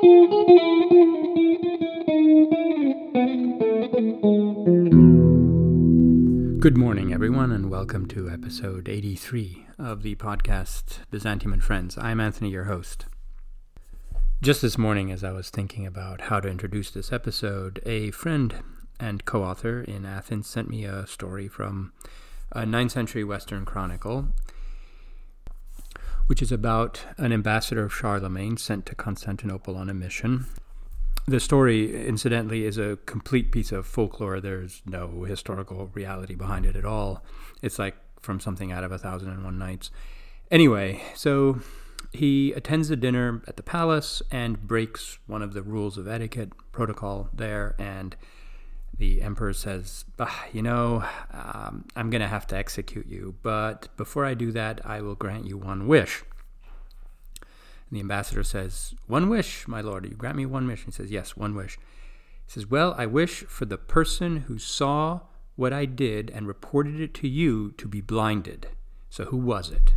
Good morning, everyone, and welcome to episode 83 of the podcast Byzantium and Friends. I'm Anthony, your host. Just this morning, as I was thinking about how to introduce this episode, a friend and co author in Athens sent me a story from a 9th century Western chronicle, which is about an ambassador of Charlemagne sent to Constantinople on a mission the story, incidentally, is a complete piece of folklore. There's no historical reality behind it at all. It's like from something out of A Thousand and One Nights. Anyway, so he attends the dinner at the palace and breaks one of the rules of etiquette protocol there. And the emperor says, ah, You know, um, I'm going to have to execute you. But before I do that, I will grant you one wish. And the ambassador says, One wish, my lord. You grant me one wish. He says, Yes, one wish. He says, Well, I wish for the person who saw what I did and reported it to you to be blinded. So who was it?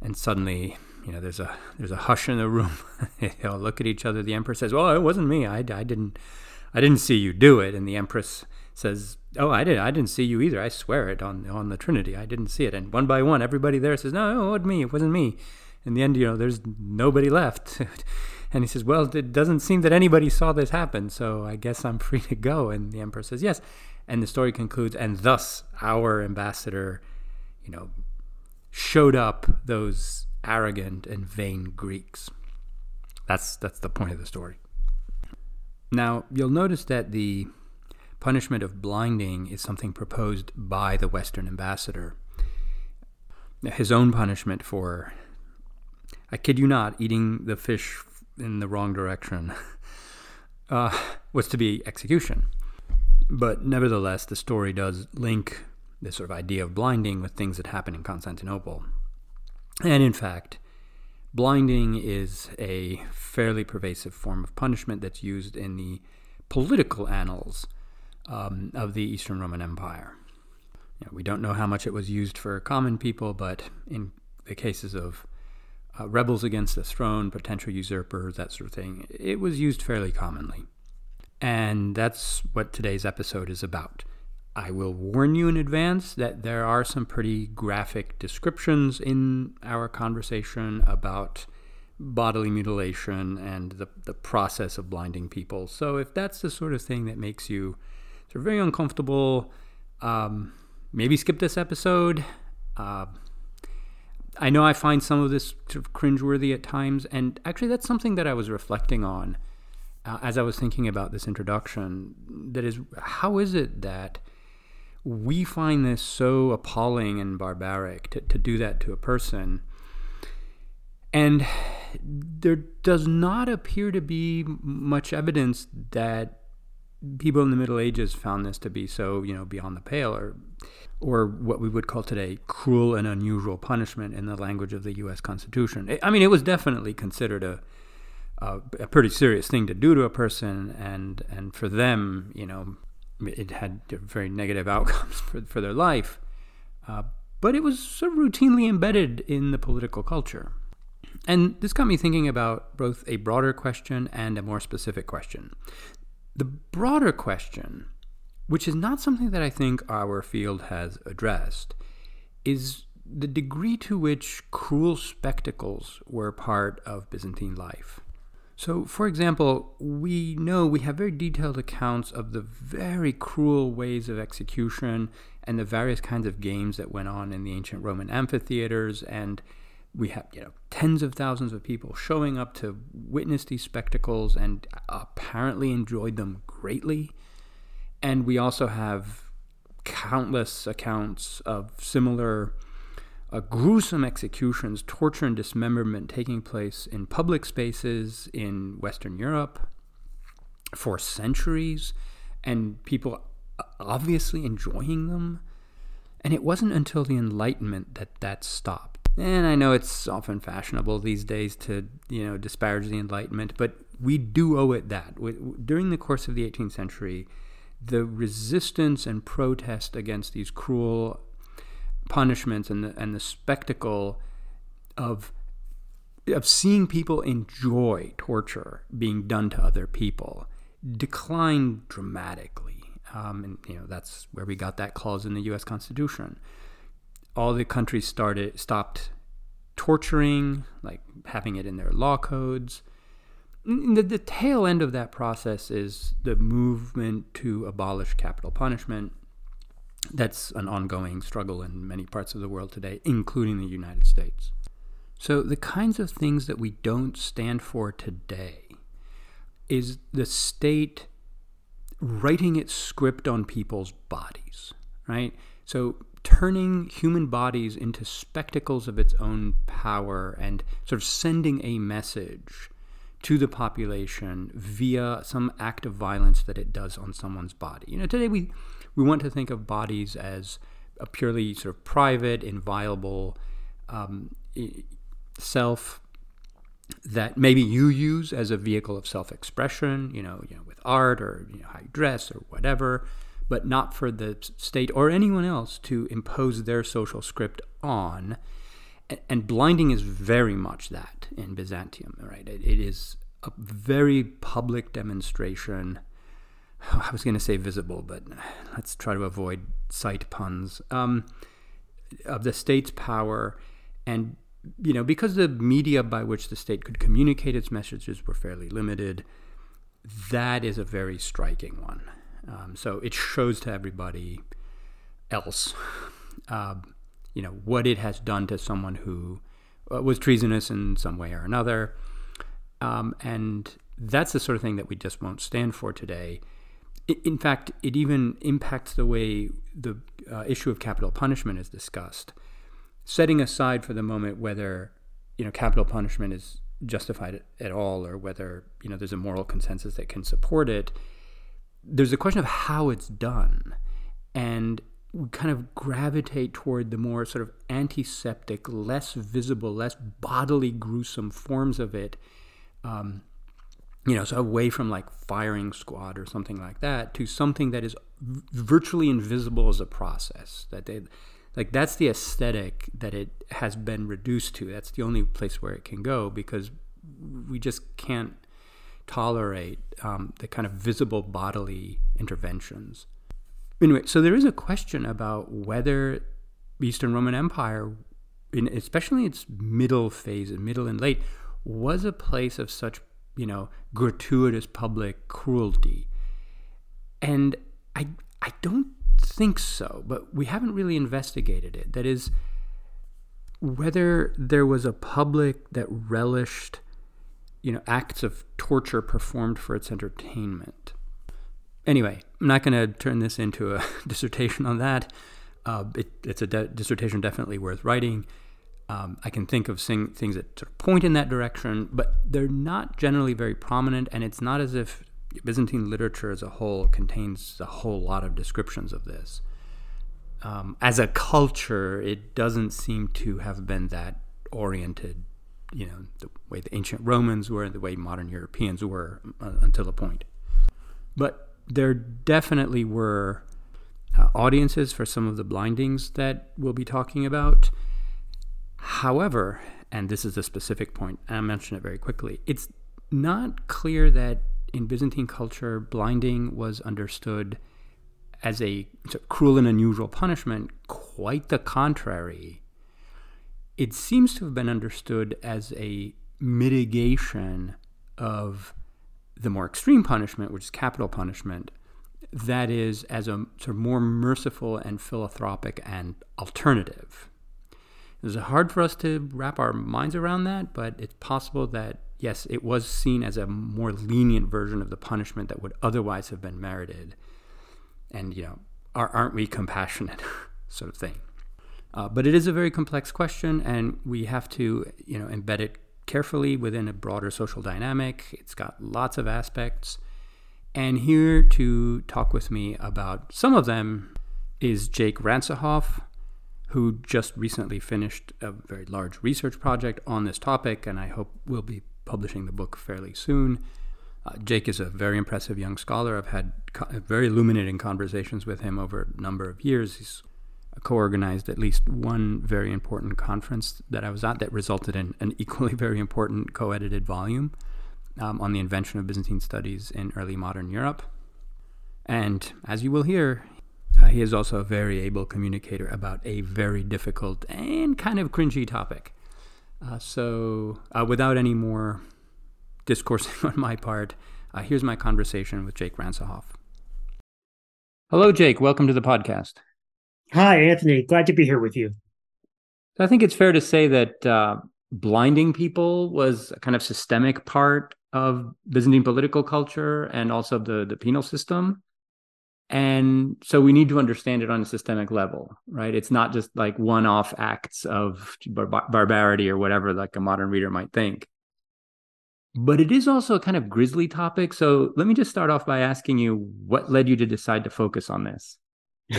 And suddenly, you know, there's a there's a hush in the room. they all look at each other. The emperor says, "Well, it wasn't me. I, I didn't I didn't see you do it." And the empress says, "Oh, I didn't. I didn't see you either. I swear it on on the Trinity. I didn't see it." And one by one, everybody there says, "No, no, it wasn't me. It wasn't me." in the end, you know, there's nobody left. and he says, Well, it doesn't seem that anybody saw this happen, so I guess I'm free to go. And the emperor says, Yes. And the story concludes, and thus our ambassador, you know, showed up those arrogant and vain Greeks. That's that's the point of the story. Now, you'll notice that the punishment of blinding is something proposed by the Western ambassador. His own punishment for I kid you not, eating the fish in the wrong direction uh, was to be execution. But nevertheless, the story does link this sort of idea of blinding with things that happen in Constantinople. And in fact, blinding is a fairly pervasive form of punishment that's used in the political annals um, of the Eastern Roman Empire. You know, we don't know how much it was used for common people, but in the cases of uh, rebels against the throne, potential usurpers, that sort of thing. It was used fairly commonly. And that's what today's episode is about. I will warn you in advance that there are some pretty graphic descriptions in our conversation about bodily mutilation and the, the process of blinding people. So if that's the sort of thing that makes you sort of very uncomfortable, um, maybe skip this episode. Uh, I know I find some of this sort of cringeworthy at times, and actually, that's something that I was reflecting on uh, as I was thinking about this introduction. That is, how is it that we find this so appalling and barbaric to, to do that to a person? And there does not appear to be much evidence that people in the Middle Ages found this to be so, you know, beyond the pale or or what we would call today cruel and unusual punishment in the language of the U.S. Constitution. I mean, it was definitely considered a, a, a pretty serious thing to do to a person, and and for them, you know, it had very negative outcomes for for their life. Uh, but it was sort of routinely embedded in the political culture. And this got me thinking about both a broader question and a more specific question. The broader question which is not something that I think our field has addressed, is the degree to which cruel spectacles were part of Byzantine life. So, for example, we know we have very detailed accounts of the very cruel ways of execution and the various kinds of games that went on in the ancient Roman amphitheaters. And we have, you know, tens of thousands of people showing up to witness these spectacles and apparently enjoyed them greatly. And we also have countless accounts of similar gruesome executions, torture, and dismemberment taking place in public spaces in Western Europe for centuries, and people obviously enjoying them. And it wasn't until the Enlightenment that that stopped. And I know it's often fashionable these days to, you know, disparage the Enlightenment, but we do owe it that. During the course of the 18th century, the resistance and protest against these cruel punishments and the, and the spectacle of of seeing people enjoy torture being done to other people declined dramatically. Um, and you know that's where we got that clause in the U.S. Constitution. All the countries started stopped torturing, like having it in their law codes. The, the tail end of that process is the movement to abolish capital punishment. That's an ongoing struggle in many parts of the world today, including the United States. So, the kinds of things that we don't stand for today is the state writing its script on people's bodies, right? So, turning human bodies into spectacles of its own power and sort of sending a message to the population via some act of violence that it does on someone's body. You know, today we, we want to think of bodies as a purely sort of private, inviolable um, self that maybe you use as a vehicle of self-expression, you know, you know, with art or you know, how you dress or whatever, but not for the state or anyone else to impose their social script on and blinding is very much that in Byzantium, right? it, it is a very public demonstration. I was going to say visible, but let's try to avoid sight puns um, of the state's power. And, you know, because the media by which the state could communicate its messages were fairly limited, that is a very striking one. Um, so it shows to everybody else uh, you know what it has done to someone who uh, was treasonous in some way or another, um, and that's the sort of thing that we just won't stand for today. In fact, it even impacts the way the uh, issue of capital punishment is discussed. Setting aside for the moment whether you know capital punishment is justified at all or whether you know there's a moral consensus that can support it, there's a question of how it's done, and we kind of gravitate toward the more sort of antiseptic, less visible, less bodily gruesome forms of it. Um, you know, so away from like firing squad or something like that to something that is virtually invisible as a process. That they, like that's the aesthetic that it has been reduced to. That's the only place where it can go because we just can't tolerate um, the kind of visible bodily interventions. Anyway, so there is a question about whether Eastern Roman Empire, in, especially its middle phase, middle and late, was a place of such, you know, gratuitous public cruelty. And I, I don't think so, but we haven't really investigated it. That is, whether there was a public that relished, you know, acts of torture performed for its entertainment. Anyway, I'm not going to turn this into a dissertation on that. Uh, it, it's a de- dissertation definitely worth writing. Um, I can think of sing- things that sort of point in that direction, but they're not generally very prominent, and it's not as if Byzantine literature as a whole contains a whole lot of descriptions of this. Um, as a culture, it doesn't seem to have been that oriented, you know, the way the ancient Romans were, the way modern Europeans were uh, until a point. But there definitely were uh, audiences for some of the blindings that we'll be talking about. However, and this is a specific point, I'll mention it very quickly, it's not clear that in Byzantine culture, blinding was understood as a cruel and unusual punishment. Quite the contrary. It seems to have been understood as a mitigation of the more extreme punishment, which is capital punishment, that is as a sort of more merciful and philanthropic and alternative. It's hard for us to wrap our minds around that, but it's possible that, yes, it was seen as a more lenient version of the punishment that would otherwise have been merited. And, you know, are, aren't we compassionate, sort of thing. Uh, but it is a very complex question, and we have to, you know, embed it carefully within a broader social dynamic. It's got lots of aspects. And here to talk with me about some of them is Jake Ransohoff, who just recently finished a very large research project on this topic, and I hope will be publishing the book fairly soon. Uh, Jake is a very impressive young scholar. I've had co- very illuminating conversations with him over a number of years. He's co-organized at least one very important conference that I was at that resulted in an equally very important co-edited volume um, on the invention of Byzantine studies in early modern Europe. And as you will hear, uh, he is also a very able communicator about a very difficult and kind of cringy topic. Uh, so, uh, without any more discoursing on my part, uh, here's my conversation with Jake Ransohoff. Hello, Jake. Welcome to the podcast. Hi, Anthony. Glad to be here with you. I think it's fair to say that uh, blinding people was a kind of systemic part of Byzantine political culture and also the, the penal system. And so we need to understand it on a systemic level, right? It's not just like one off acts of bar- barbarity or whatever, like a modern reader might think. But it is also a kind of grisly topic. So let me just start off by asking you what led you to decide to focus on this?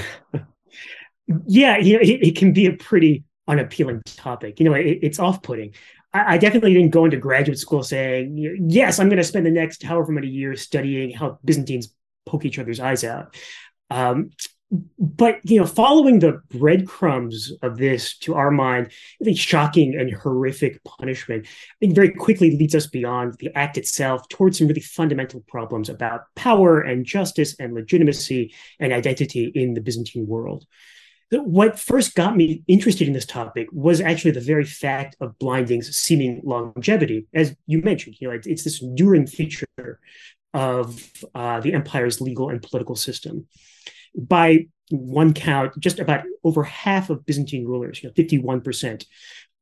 yeah, you know, it, it, can be a pretty unappealing topic. You know, it, it's off putting. I, I, definitely didn't go into graduate school saying, yes, I'm going to spend the next however many years studying how Byzantines poke each other's eyes out. Um, but you know, following the breadcrumbs of this, to our mind, I think shocking and horrific punishment, I think very quickly leads us beyond the act itself towards some really fundamental problems about power and justice and legitimacy and identity in the Byzantine world. What first got me interested in this topic was actually the very fact of blinding's seeming longevity. As you mentioned, you know, it's this enduring feature of uh, the empire's legal and political system. By one count, just about over half of Byzantine rulers, you know, 51%,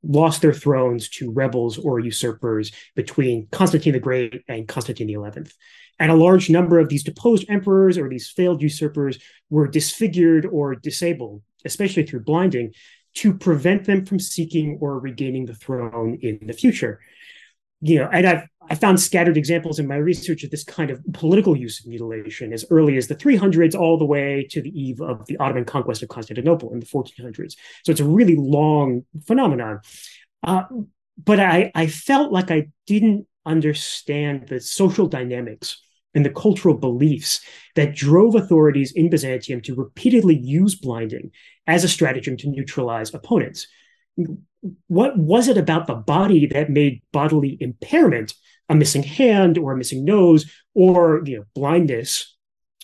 lost their thrones to rebels or usurpers between Constantine the Great and Constantine XI. And a large number of these deposed emperors or these failed usurpers were disfigured or disabled, especially through blinding, to prevent them from seeking or regaining the throne in the future you know, and I've I found scattered examples in my research of this kind of political use of mutilation as early as the 300s, all the way to the eve of the Ottoman conquest of Constantinople in the 1400s. So it's a really long phenomenon. Uh, but I, I felt like I didn't understand the social dynamics and the cultural beliefs that drove authorities in Byzantium to repeatedly use blinding as a stratagem to neutralize opponents what was it about the body that made bodily impairment a missing hand or a missing nose or you know blindness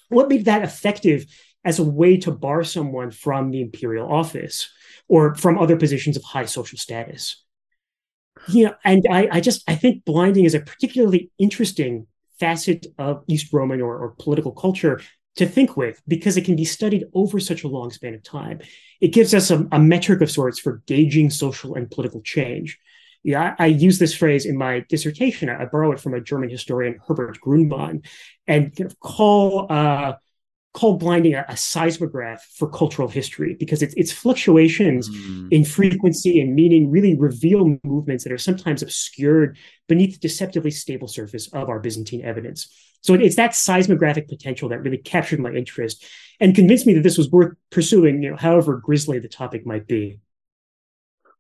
what made that effective as a way to bar someone from the imperial office or from other positions of high social status you know and i, I just i think blinding is a particularly interesting facet of east roman or, or political culture to think with because it can be studied over such a long span of time. It gives us a, a metric of sorts for gauging social and political change. Yeah, I, I, use this phrase in my dissertation. I, I borrow it from a German historian, Herbert Grunbaum, and kind of call uh, call blinding a, a, seismograph for cultural history because its its fluctuations mm. in frequency and meaning really reveal movements that are sometimes obscured beneath the deceptively stable surface of our Byzantine evidence. So it's that seismographic potential that really captured my interest and convinced me that this was worth pursuing, you know, however grisly the topic might be.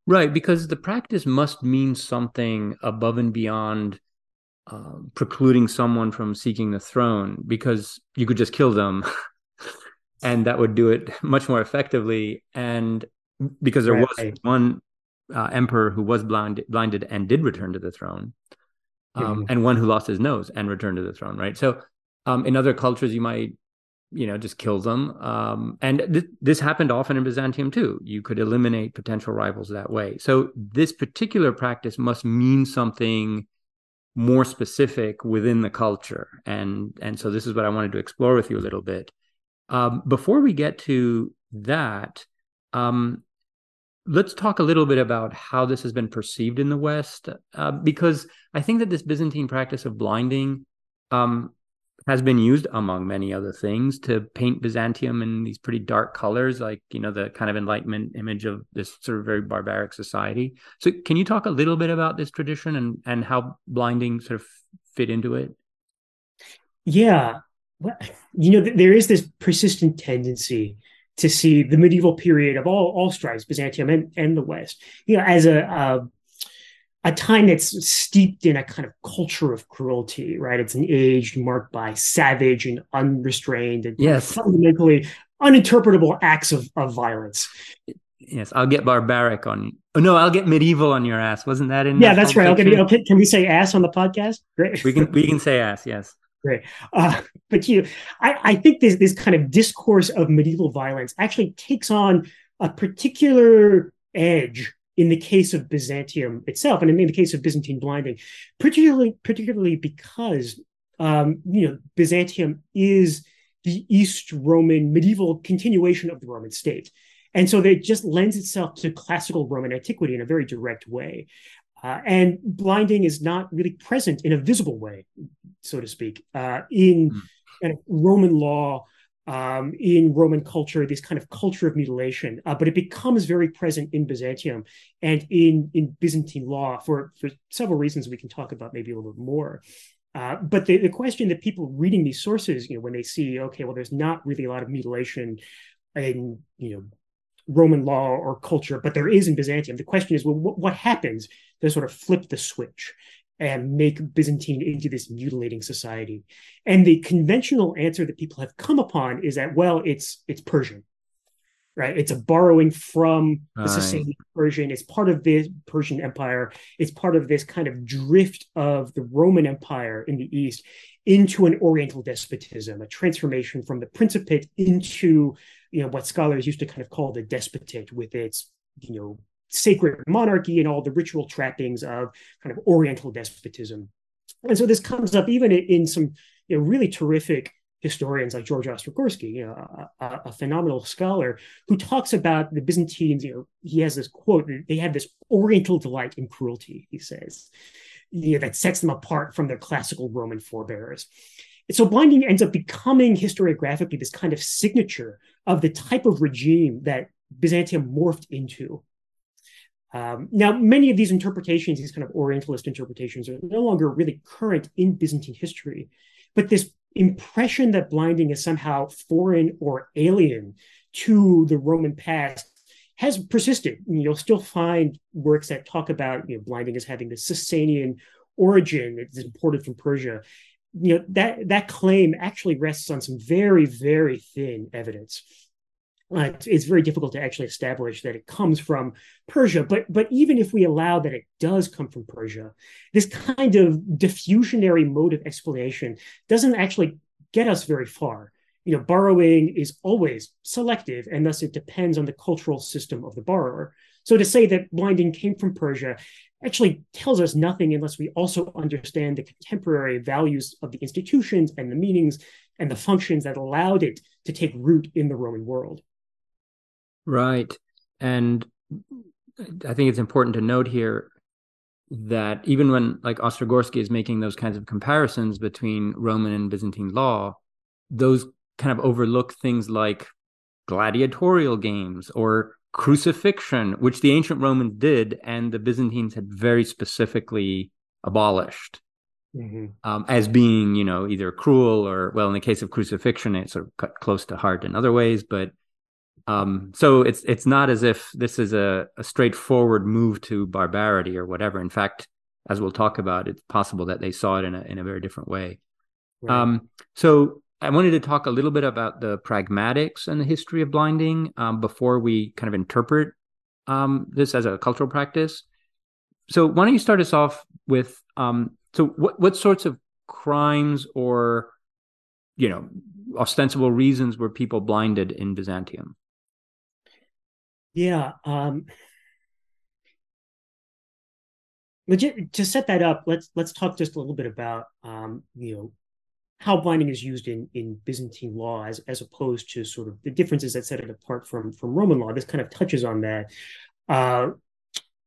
Right, because the practice must mean something above and beyond uh, precluding someone from seeking the throne, because you could just kill them, and that would do it much more effectively. And because there right. was one uh, emperor who was blind, blinded and did return to the throne, um, mm-hmm. and one who lost his nose and returned to the throne, right? So, um, in other cultures, you might, you know, just kill them. Um, and th- this happened often in Byzantium too. You could eliminate potential rivals that way. So, this particular practice must mean something more specific within the culture, and and so this is what I wanted to explore with you a little bit. Um, before we get to that, um, let's talk a little bit about how this has been perceived in the West, uh, because I think that this Byzantine practice of blinding um, has been used, among many other things, to paint Byzantium in these pretty dark colors, like you know the kind of Enlightenment image of this sort of very barbaric society. So, can you talk a little bit about this tradition and and how blinding sort of fit into it? Yeah, well, you know, there is this persistent tendency to see the medieval period of all all stripes, Byzantium and, and the West, you know, as a, a a time that's steeped in a kind of culture of cruelty, right? It's an age marked by savage and unrestrained and yes. fundamentally uninterpretable acts of, of violence. Yes, I'll get barbaric on you. Oh, no, I'll get medieval on your ass. Wasn't that in? Yeah, that's right. Okay, okay, can we say ass on the podcast? Great. We can we can say ass. Yes. Great. Uh, but you, I, I think this this kind of discourse of medieval violence actually takes on a particular edge in the case of Byzantium itself, and in the case of Byzantine blinding, particularly particularly because um, you know Byzantium is the East Roman medieval continuation of the Roman state. And so it just lends itself to classical Roman antiquity in a very direct way. Uh, and blinding is not really present in a visible way, so to speak, uh, in mm. kind of Roman law, um, in Roman culture, this kind of culture of mutilation. Uh, but it becomes very present in Byzantium and in, in Byzantine law for, for several reasons we can talk about maybe a little bit more. Uh, but the, the question that people reading these sources, you know, when they see, okay, well, there's not really a lot of mutilation in, you know, Roman law or culture, but there is in Byzantium. The question is, well, what, what happens to sort of flip the switch and make Byzantine into this mutilating society? And the conventional answer that people have come upon is that, well, it's it's Persian, right? It's a borrowing from the Sasanian Persian. It's part of the Persian Empire. It's part of this kind of drift of the Roman Empire in the East into an Oriental despotism, a transformation from the Principate into you know what scholars used to kind of call the despotate with its you know sacred monarchy and all the ritual trappings of kind of oriental despotism and so this comes up even in some you know, really terrific historians like George Ostrogorsky, you know, a, a, phenomenal scholar who talks about the Byzantines. You know, he has this quote: "They had this Oriental delight in cruelty," he says, you know, that sets them apart from their classical Roman forebears. And so blinding ends up becoming historiographically this kind of signature of the type of regime that Byzantium morphed into. Um, now, many of these interpretations, these kind of Orientalist interpretations, are no longer really current in Byzantine history. But this impression that blinding is somehow foreign or alien to the Roman past has persisted. You'll still find works that talk about you know, blinding as having the Sasanian origin that's imported from Persia you know that that claim actually rests on some very very thin evidence uh, it's very difficult to actually establish that it comes from Persia, but but even if we allow that it does come from Persia, this kind of diffusionary mode of explanation doesn't actually get us very far. You know, borrowing is always selective, and thus it depends on the cultural system of the borrower. So to say that blinding came from Persia actually tells us nothing unless we also understand the contemporary values of the institutions and the meanings and the functions that allowed it to take root in the Roman world. Right. And I think it's important to note here that even when like Ostrogorsky is making those kinds of comparisons between Roman and Byzantine law, those kind of overlook things like gladiatorial games or crucifixion, which the ancient Romans did, and the Byzantines had very specifically abolished mm-hmm. um, as being, you know, either cruel or, well, in the case of crucifixion, it's sort of cut close to heart in other ways. But um, so it's it's not as if this is a, a straightforward move to barbarity or whatever. In fact, as we'll talk about, it's possible that they saw it in a in a very different way. Right. Um, so I wanted to talk a little bit about the pragmatics and the history of blinding um, before we kind of interpret um, this as a cultural practice. So, why don't you start us off with um, so what what sorts of crimes or you know ostensible reasons were people blinded in Byzantium? Yeah. Um, legit, to set that up, let's let's talk just a little bit about um, you know how binding is used in, in Byzantine law as, as opposed to sort of the differences that set it apart from, from Roman law. This kind of touches on that. Uh,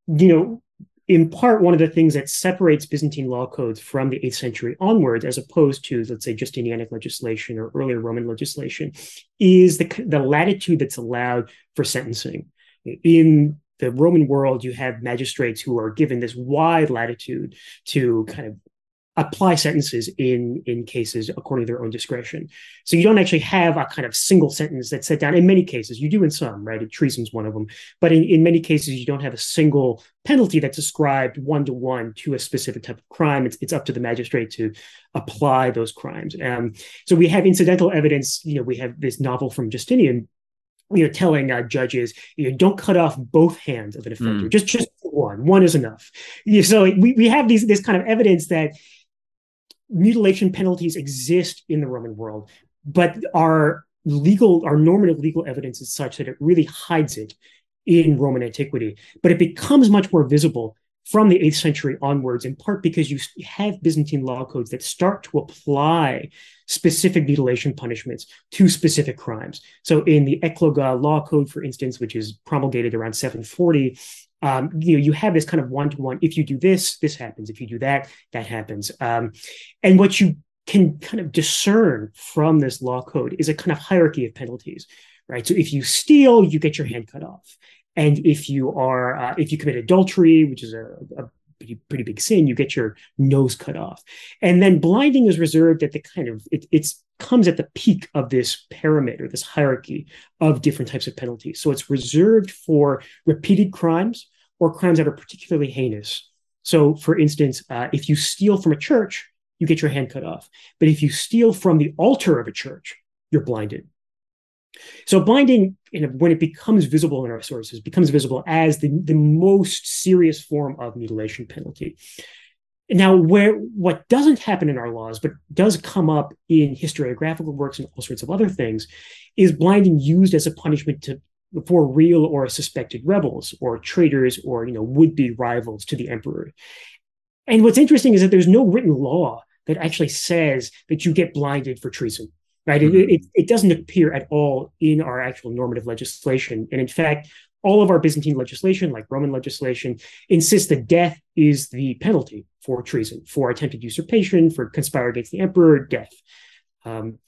you know, in part, one of the things that separates Byzantine law codes from the 8th century onwards, as opposed to, let's say, Justinianic legislation or earlier Roman legislation, is the, the latitude that's allowed for sentencing. In the Roman world, you have magistrates who are given this wide latitude to kind of apply sentences in in cases according to their own discretion. So you don't actually have a kind of single sentence that's set down. In many cases, you do in some, right? Treason's one of them, but in, in many cases, you don't have a single penalty that's ascribed one to one to a specific type of crime. It's it's up to the magistrate to apply those crimes. Um, so we have incidental evidence. You know, we have this novel from Justinian you know, telling uh, judges, you know, don't cut off both hands of an offender, mm. just just one. One is enough. You know, so we, we have these this kind of evidence that mutilation penalties exist in the Roman world, but our legal, our normative legal evidence is such that it really hides it in Roman antiquity. But it becomes much more visible from the 8th century onwards, in part because you have Byzantine law codes that start to apply specific mutilation punishments to specific crimes. So in the Ecloga law code, for instance, which is promulgated around 740, um, you know, you have this kind of one-to-one. If you do this, this happens. If you do that, that happens. Um, and what you can kind of discern from this law code is a kind of hierarchy of penalties, right? So if you steal, you get your hand cut off. And if you are, uh, if you commit adultery, which is a, a pretty, pretty big sin, you get your nose cut off. And then blinding is reserved at the kind of, it it's comes at the peak of this pyramid or this hierarchy of different types of penalties. So it's reserved for repeated crimes or crimes that are particularly heinous. So, for instance, uh, if you steal from a church, you get your hand cut off. But if you steal from the altar of a church, you're blinded. So blinding, when it becomes visible in our sources, becomes visible as the, the most serious form of mutilation penalty. Now, where what doesn't happen in our laws, but does come up in historiographical works and all sorts of other things, is blinding used as a punishment to for real or suspected rebels or traitors or you know would-be rivals to the emperor. And what's interesting is that there's no written law that actually says that you get blinded for treason right? Mm-hmm. It, it, it, doesn't appear at all in our actual normative legislation. And in fact, all of our Byzantine legislation, like Roman legislation, insists that death is the penalty for treason, for attempted usurpation, for conspire against the emperor, death. Um,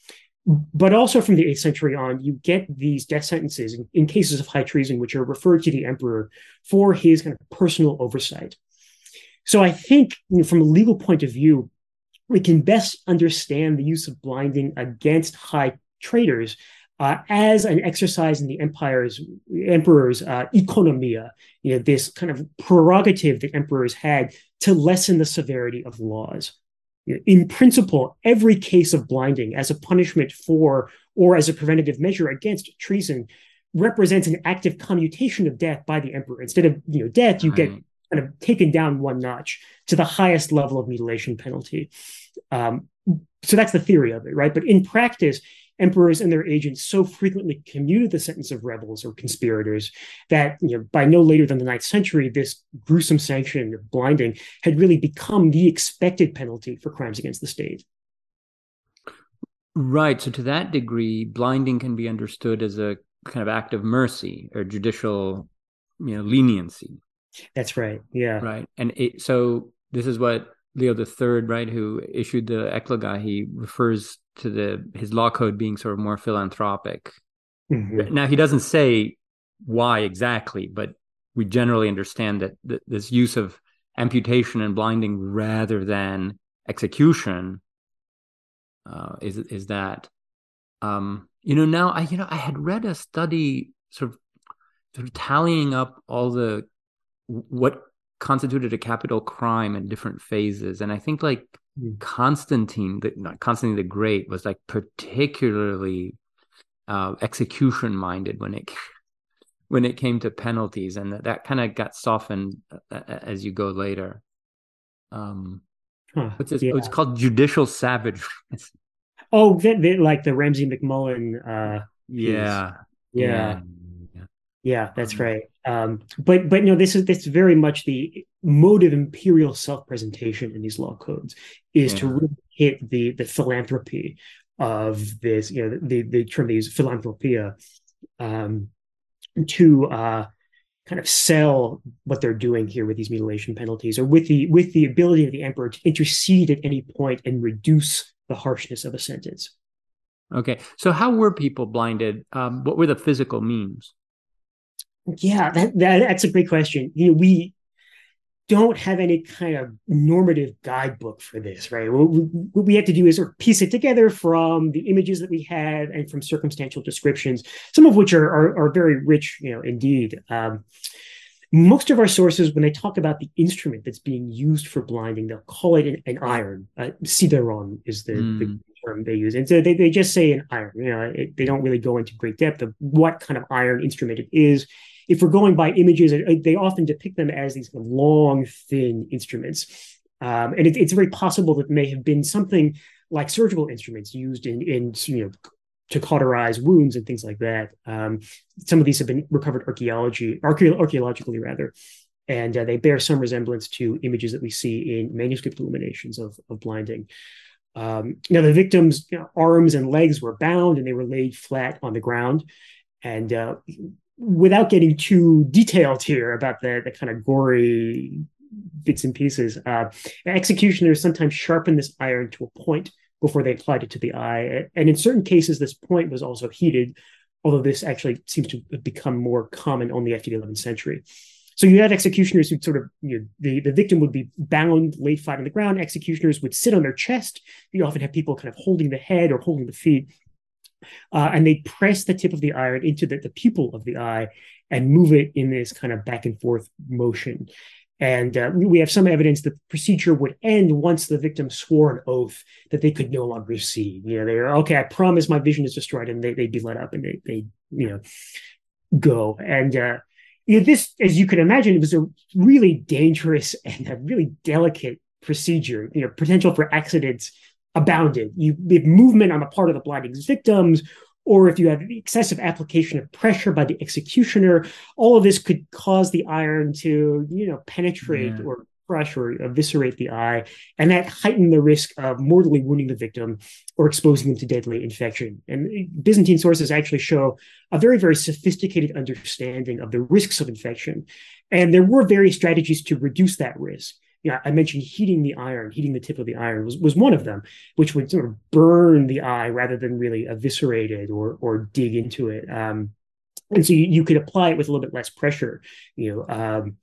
but also from the 8th century on, you get these death sentences in, in cases of high treason, which are referred to the emperor for his kind of personal oversight. So I think you know, from a legal point of view, we can best understand the use of blinding against high traitors uh, as an exercise in the empire's emperor's uh, economia, you know, this kind of prerogative that emperors had to lessen the severity of laws. In principle, every case of blinding as a punishment for or as a preventative measure against treason represents an active commutation of death by the emperor. Instead of you know death, you get kind of taken down one notch to the highest level of mutilation penalty. Um, so that's the theory of it, right? But in practice, emperors and their agents so frequently commuted the sentence of rebels or conspirators that you know, by no later than the ninth century, this gruesome sanction of blinding had really become the expected penalty for crimes against the state. Right. So to that degree, blinding can be understood as a kind of act of mercy or judicial, you know, leniency. That's right. Yeah. Right. And it, so this is what Leo the Third, right, who issued the Ecloga, he refers to the his law code being sort of more philanthropic. Mm-hmm. Now he doesn't say why exactly, but we generally understand that th- this use of amputation and blinding rather than execution uh, is is that um, you know now I you know I had read a study sort of sort of tallying up all the what constituted a capital crime in different phases and i think like mm. constantine the not constantine the great was like particularly uh, execution minded when it when it came to penalties and that, that kind of got softened uh, as you go later um huh, it's, yeah. it's called judicial savage oh like the Ramsay MacMullen uh yeah, yeah. yeah. Yeah, that's um, right. Um, but but you know this is this very much the mode of imperial self-presentation in these law codes is yeah. to really hit the the philanthropy of this you know the the term they use philanthropia um, to uh, kind of sell what they're doing here with these mutilation penalties or with the with the ability of the emperor to intercede at any point and reduce the harshness of a sentence. Okay, so how were people blinded? Um, what were the physical means? Yeah, that, that that's a great question. You know, we don't have any kind of normative guidebook for this, right? What we, what we have to do is sort of piece it together from the images that we have and from circumstantial descriptions, some of which are are, are very rich, you know, indeed. Um, most of our sources, when they talk about the instrument that's being used for blinding, they'll call it an, an iron. Uh, sideron is the, mm. the, term they use. And so they, they just say an iron. You know, it, they don't really go into great depth of what kind of iron instrument it is if we're going by images, they often depict them as these long, thin instruments. Um, and it, it's very possible that may have been something like surgical instruments used in, in you know, to cauterize wounds and things like that. Um, some of these have been recovered archaeology, archae- archaeologically rather, and uh, they bear some resemblance to images that we see in manuscript illuminations of, of blinding. Um, now, the victim's you know, arms and legs were bound and they were laid flat on the ground. And uh, without getting too detailed here about the, the kind of gory bits and pieces, uh, executioners sometimes sharpen this iron to a point before they applied it to the eye. And in certain cases, this point was also heated, although this actually seems to become more common only after the 11th century. So you had executioners who sort of, you know, the, the victim would be bound, laid flat on the ground. Executioners would sit on their chest. You often have people kind of holding the head or holding the feet. Uh, and they press the tip of the iron into the, the pupil of the eye and move it in this kind of back and forth motion. And uh, we have some evidence that the procedure would end once the victim swore an oath that they could no longer see. You know, they're okay. I promise my vision is destroyed, and they, they'd be let up, and they they you know go. And uh, you know, this, as you can imagine, it was a really dangerous and a really delicate procedure. You know, potential for accidents abounded. You have movement on the part of the blinding's victims, or if you have excessive application of pressure by the executioner, all of this could cause the iron to, you know, penetrate yeah. or crush or eviscerate the eye, and that heightened the risk of mortally wounding the victim or exposing them to deadly infection. And Byzantine sources actually show a very, very sophisticated understanding of the risks of infection. And there were various strategies to reduce that risk yeah, I mentioned heating the iron, heating the tip of the iron was, was one of them, which would sort of burn the eye rather than really eviscerate it or or dig into it. Um, and so you, you, could apply it with a little bit less pressure, you know, um,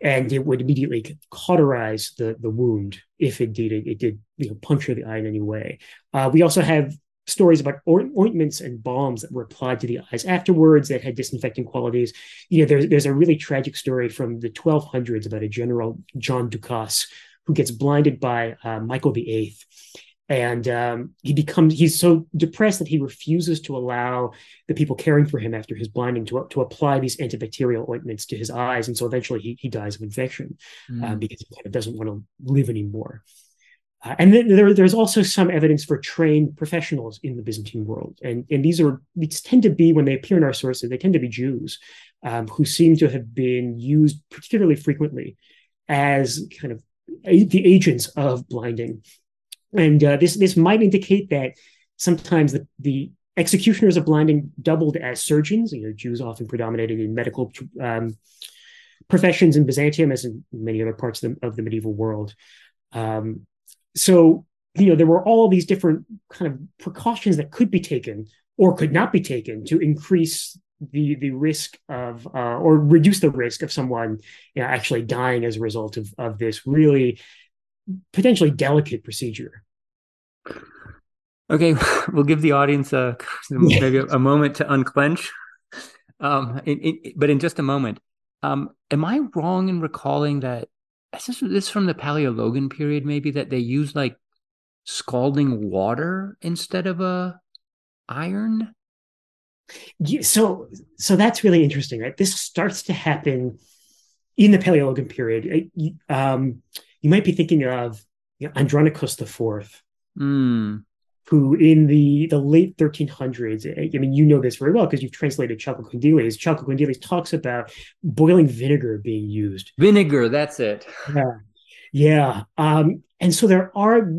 and it would immediately cauterize the the wound if indeed it, it did you know puncture the eye in any way. Uh, we also have stories about ointments and balms that were applied to the eyes afterwards that had disinfecting qualities. You know, there's there's a really tragic story from the 1200s about a general John Ducas who gets blinded by uh, Michael VIII. And um, he becomes he's so depressed that he refuses to allow the people caring for him after his blinding to, to apply these antibacterial ointments to his eyes, and so eventually he, he dies of infection mm. um, because he kind of doesn't want to live anymore. Uh, and then there, there's also some evidence for trained professionals in the Byzantine world. And, and these are these tend to be, when they appear in our sources, they tend to be Jews um, who seem to have been used particularly frequently as kind of a, the agents of blinding. And uh, this, this might indicate that sometimes the, the executioners of blinding doubled as surgeons. You know, Jews often predominated in medical um, professions in Byzantium, as in many other parts of the, of the medieval world. Um, so you know there were all these different kind of precautions that could be taken or could not be taken to increase the the risk of uh, or reduce the risk of someone you know, actually dying as a result of of this really potentially delicate procedure. Okay, we'll give the audience a maybe a moment to unclench. Um, in, in, but in just a moment, um, am I wrong in recalling that this, this from the Paleologan period, maybe that they use like scalding water instead of a iron? Yeah, so so that's really interesting, right? This starts to happen in the Paleologan period. Um, you might be thinking of you know, Andronicus IV, mm who in the, the late 1300s, I mean, you know this very well because you've translated Chalcondyles. Chalcondyles talks about boiling vinegar being used. Vinegar, that's it. Yeah. Yeah. Um, and so there are,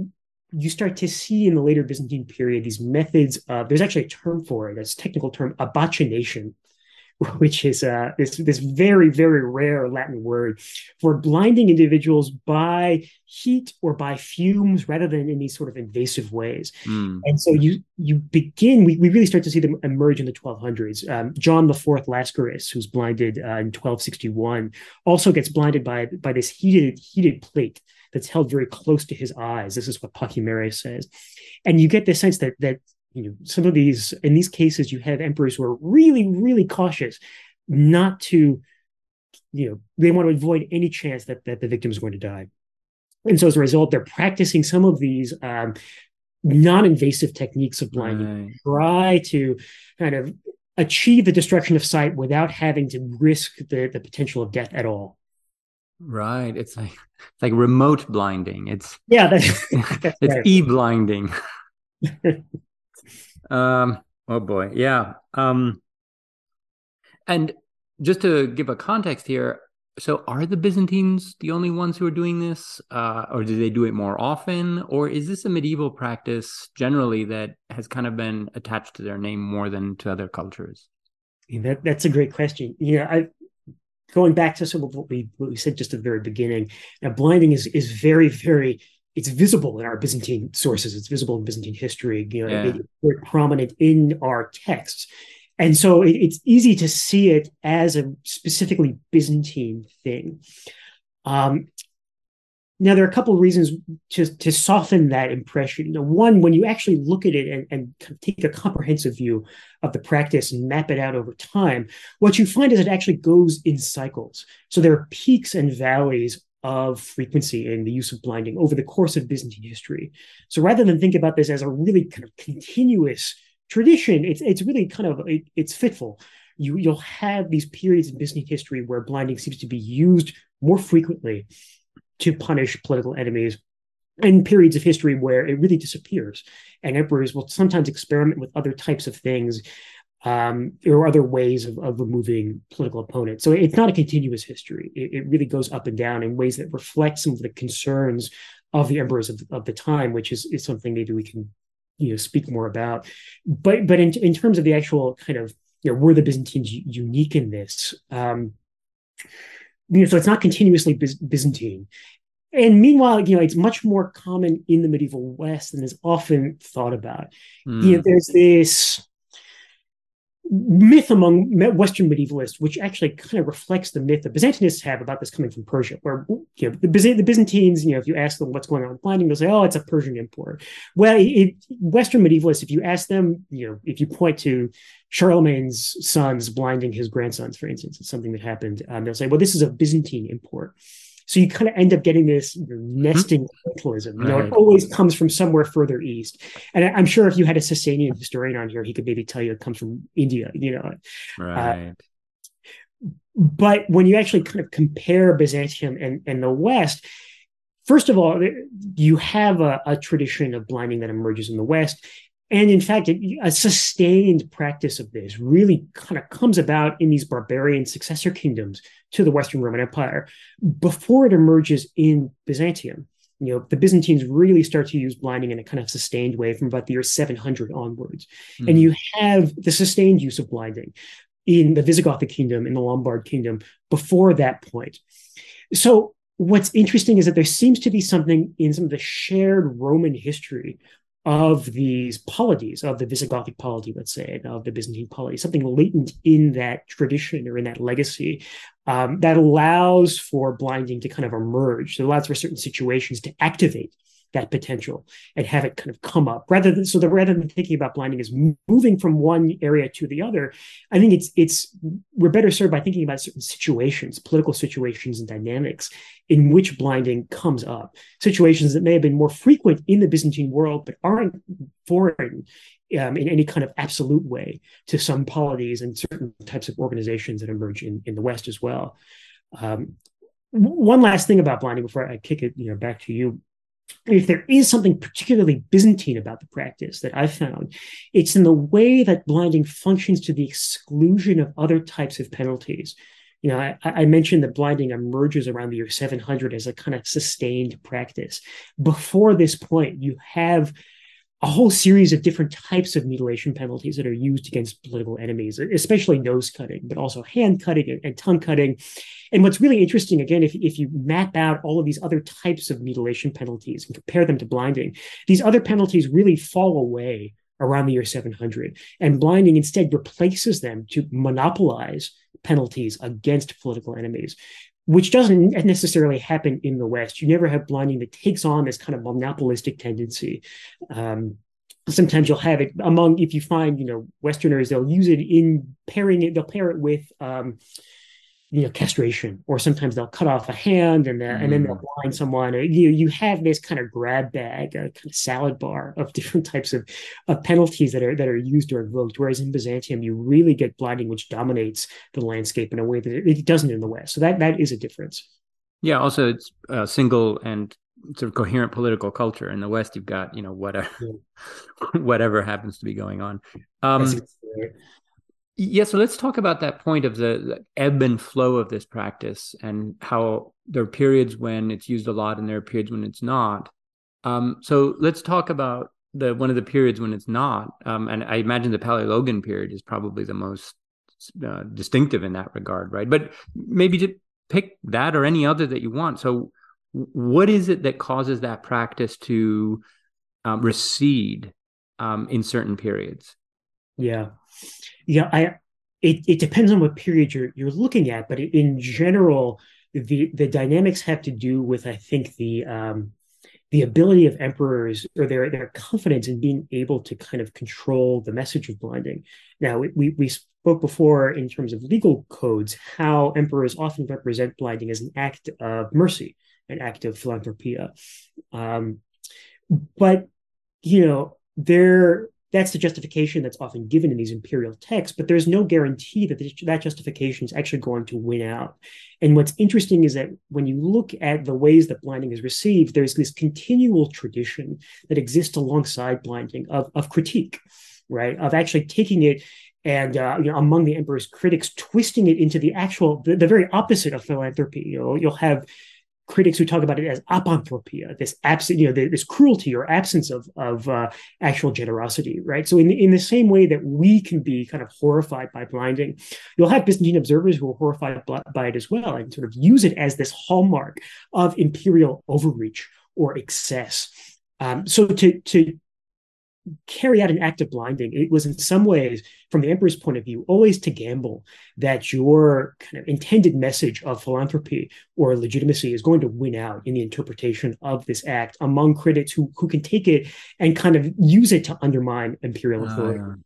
you start to see in the later Byzantine period these methods of, there's actually a term for it, that's technical term, abacination, which is uh, this this very very rare Latin word for blinding individuals by heat or by fumes rather than in these sort of invasive ways. Mm. And so you you begin we, we really start to see them emerge in the 1200s. Um, John IV Lascaris, who's blinded uh, in 1261, also gets blinded by by this heated heated plate that's held very close to his eyes. This is what Pachymeres says, and you get the sense that that you know some of these in these cases you have emperors who are really really cautious not to you know they want to avoid any chance that that the victim is going to die. And so as a result they're practicing some of these um, non-invasive techniques of blinding. Right. try to kind of achieve the destruction of sight without having to risk the, the potential of death at all. Right. It's like it's like remote blinding. It's yeah that's, that's it's right. e-blinding Um, oh boy, yeah. Um, and just to give a context here, so are the Byzantines the only ones who are doing this, uh, or do they do it more often, or is this a medieval practice generally that has kind of been attached to their name more than to other cultures? Yeah, that, that's a great question. Yeah, I, going back to some of what we what we said just at the very beginning, now blinding is is very very it's visible in our Byzantine sources. It's visible in Byzantine history. You know, yeah. it's very prominent in our texts, and so it, it's easy to see it as a specifically Byzantine thing. Um, now, there are a couple of reasons to, to soften that impression. You know, one, when you actually look at it and, and take a comprehensive view of the practice and map it out over time, what you find is it actually goes in cycles. So there are peaks and valleys of frequency in the use of blinding over the course of Byzantine history. So rather than think about this as a really kind of continuous tradition, it's it's really kind of it, it's fitful. You you'll have these periods in Byzantine history where blinding seems to be used more frequently to punish political enemies and periods of history where it really disappears and emperors will sometimes experiment with other types of things um, are other ways of, of removing political opponents. So it's not a continuous history. It, it, really goes up and down in ways that reflect some of the concerns of the emperors of, of the time, which is, is something maybe we can you know speak more about. But but in, in terms of the actual kind of you know were the Byzantines unique in this? Um, you know, so it's not continuously Byzantine. And meanwhile, you know, it's much more common in the medieval West than is often thought about. Mm. You know, there's this myth among Western medievalists, which actually kind of reflects the myth that Byzantinists have about this coming from Persia, where you know the, the Byzantines, you know, if you ask them what's going on with blinding, they'll say, "Oh, it's a Persian import." Well, it, Western medievalists, if you ask them, you know, if you point to Charlemagne's sons blinding his grandsons, for instance, it's something that happened, um, they'll say, "Well, this is a Byzantine import." So you kind of end up getting this nesting localism. You know, right. it always comes from somewhere further east. And I'm sure if you had a Sasanian historian on here, he could maybe tell you it comes from India. You know, uh, right. Uh, but when you actually kind of compare Byzantium and, and the West, first of all, you have a, a tradition of blinding that emerges in the West. And in fact, a sustained practice of this really kind of comes about in these barbarian successor kingdoms to the Western Roman Empire before it emerges in Byzantium. You know, the Byzantines really start to use blinding in a kind of sustained way from about the year 700 onwards. Mm. And you have the sustained use of blinding in the Visigothic kingdom, in the Lombard kingdom before that point. So what's interesting is that there seems to be something in some of the shared Roman history of these polities, of the Visigothic polity, let's say, of the Byzantine polity, something latent in that tradition or in that legacy um, that allows for blinding to kind of emerge. So allows for certain situations to activate that potential and have it kind of come up. Rather than so that rather than thinking about blinding as moving from one area to the other i think it's it's we're better served by thinking about certain situations political situations and dynamics in which blinding comes up. Situations that may have been more frequent in the byzantine world but aren't foreign um, in any kind of absolute way to some polities and certain types of organizations that emerge in, in the west as well. Um, one last thing about blinding before i kick it you know back to you if there is something particularly Byzantine about the practice that I've found, it's in the way that blinding functions to the exclusion of other types of penalties. You know, I, I, mentioned that blinding emerges around the year 700 as a kind of sustained practice. Before this point, you have a whole series of different types of mutilation penalties that are used against political enemies, especially nose cutting, but also hand cutting and, and, tongue cutting. And what's really interesting, again, if, if you map out all of these other types of mutilation penalties and compare them to blinding, these other penalties really fall away around the year 700. And blinding instead replaces them to monopolize penalties against political enemies which doesn't necessarily happen in the West. You never have blinding that takes on this kind of monopolistic tendency. Um, sometimes you'll have it among if you find you know Westerners, they'll use it in pairing it. They'll pair it with um, you know castration or sometimes they'll cut off a hand and, mm. and then they'll mm. blind someone you you have this kind of grab bag a kind of salad bar of different types of, of penalties that are that are used or invoked whereas in byzantium you really get blinding which dominates the landscape in a way that it, it doesn't in the west so that that is a difference yeah also it's a single and sort of coherent political culture in the west you've got you know whatever yeah. whatever happens to be going on um, yeah, so let's talk about that point of the, the, ebb and flow of this practice and how there are periods when it's used a lot and there are periods when it's not. Um, so let's talk about the one of the periods when it's not. Um, and I imagine the Palaiologan period is probably the most uh, distinctive in that regard, right? But maybe to pick that or any other that you want. So, what is it that causes that practice to um, recede um, in certain periods? Yeah yeah, I it, it depends on what period you're you're looking at, but in general, the the dynamics have to do with I think the um, the ability of emperors or their their confidence in being able to kind of control the message of blinding. Now we we spoke before in terms of legal codes how emperors often represent blinding as an act of mercy, an act of philanthropia, um, but you know there that's the justification that's often given in these imperial texts, but there's no guarantee that that justification is actually going to win out. And what's interesting is that when you look at the ways that blinding is received, there's this continual tradition that exists alongside blinding of, of critique, right? Of actually taking it and uh, you know, among the emperor's critics, twisting it into the actual, the, the very opposite of philanthropy. You know, you'll have critics who talk about it as apanthropia, this absent, you know, this cruelty or absence of of uh, actual generosity, right? So in in the same way that we can be kind of horrified by blinding, you'll have Byzantine observers who are horrified by it as well, and sort of use it as this hallmark of imperial overreach or excess. Um, so to to carry out an act of blinding. It was in some ways, from the emperor's point of view, always to gamble that your kind of intended message of philanthropy or legitimacy is going to win out in the interpretation of this act among critics who, who can take it and kind of use it to undermine imperial ah, authority. Uh,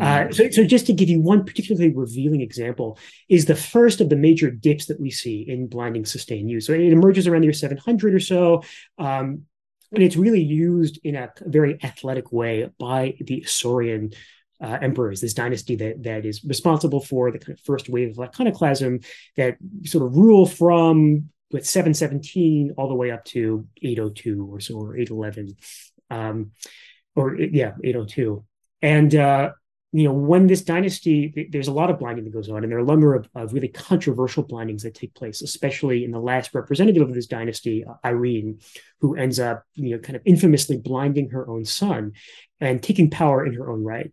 uh, so, so just to give you one particularly revealing example, is the first of the major dips that we see in blinding sustained use. So it emerges around the year 700 or so. Um, and it's really used in a very athletic way by the Isaurian uh, emperors, this dynasty that that is responsible for the kind of first wave of iconoclasm that sort of rule from with 717 all the way up to 802 or so or 811 um, or yeah 802 and uh, you know, when this dynasty, there's a lot of blinding that goes on, and there are a number of, of, really controversial blindings that take place, especially in the last representative of this dynasty, uh, Irene, who ends up, you know, kind of infamously blinding her own son and taking power in her own right.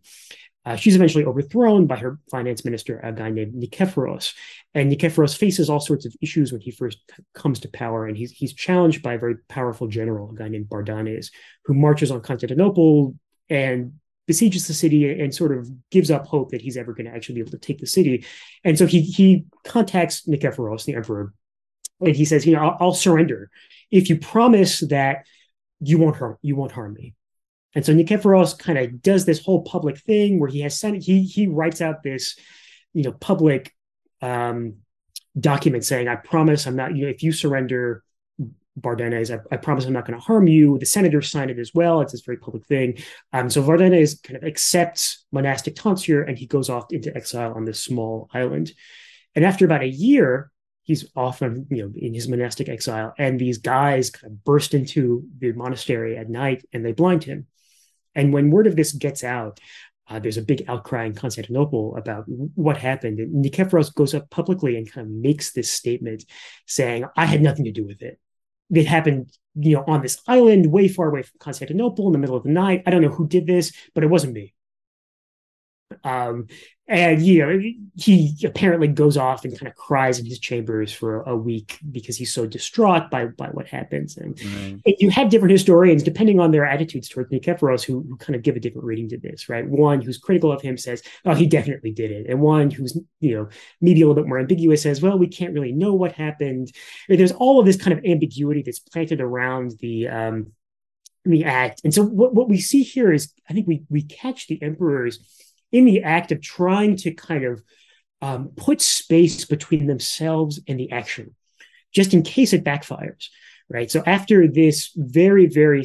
Uh, she's eventually overthrown by her finance minister, a guy named Nikephoros. And Nikephoros faces all sorts of issues when he first comes to power. And he's, he's challenged by a very powerful general, a guy named Bardanes, who marches on Constantinople and besieges the city and sort of gives up hope that he's ever going to actually be able to take the city. And so he he contacts Nikephoros, the emperor, and he says, you know, I'll, I'll surrender if you promise that you won't harm you won't harm me. And so Nikephoros kind of does this whole public thing where he has sent he he writes out this, you know, public um, document saying, I promise I'm not, you know, if you surrender, Bardanes, I, I, promise I'm not going to harm you. The senators sign it as well. It's this very public thing. Um, so Bardanes kind of accepts monastic tonsure and he goes off into exile on this small island. And after about a year, he's often, you know, in his monastic exile. And these guys kind of burst into the monastery at night and they blind him. And when word of this gets out, uh, there's a big outcry in Constantinople about what happened. And Nikephoros goes up publicly and kind of makes this statement saying, I had nothing to do with it it happened you know on this island way far away from constantinople in the middle of the night. I don't know who did this but it wasn't me um, and you know he apparently goes off and kind of cries in his chambers for a week because he's so distraught by by what happens. And, right. and you have different historians depending on their attitudes towards Nikephoros who, who kind of give a different reading to this right? One who's critical of him says oh he definitely did it. And one who's you know maybe a little bit more ambiguous says well we can't really know what happened. There's all of this kind of ambiguity that's planted around the um the act. And so what, what we see here is i think we we catch the emperors in the act of trying to kind of um, put space between themselves and the action, just in case it backfires, right? So after this very, very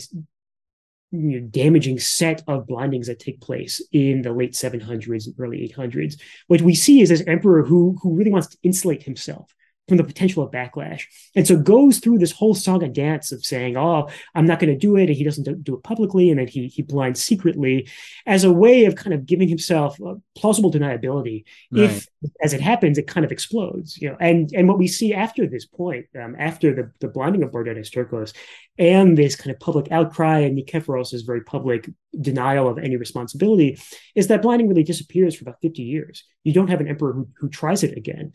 you know, damaging set of blindings that take place in the late 700s and early 800s, what we see is this emperor who who really wants to insulate himself from the potential of backlash. And so goes through this whole song and dance of saying, oh, I'm not going to do it. And he doesn't do it publicly. And then he, he blinds secretly as a way of kind of giving himself plausible deniability. Right. If, as it happens, it kind of explodes, you know, and, and what we see after this point, um, after the, the blinding of Bardanes Turkos and this kind of public outcry and Nikephoros' very public denial of any responsibility is that blinding really disappears for about 50 years. You don't have an emperor who, who tries it again.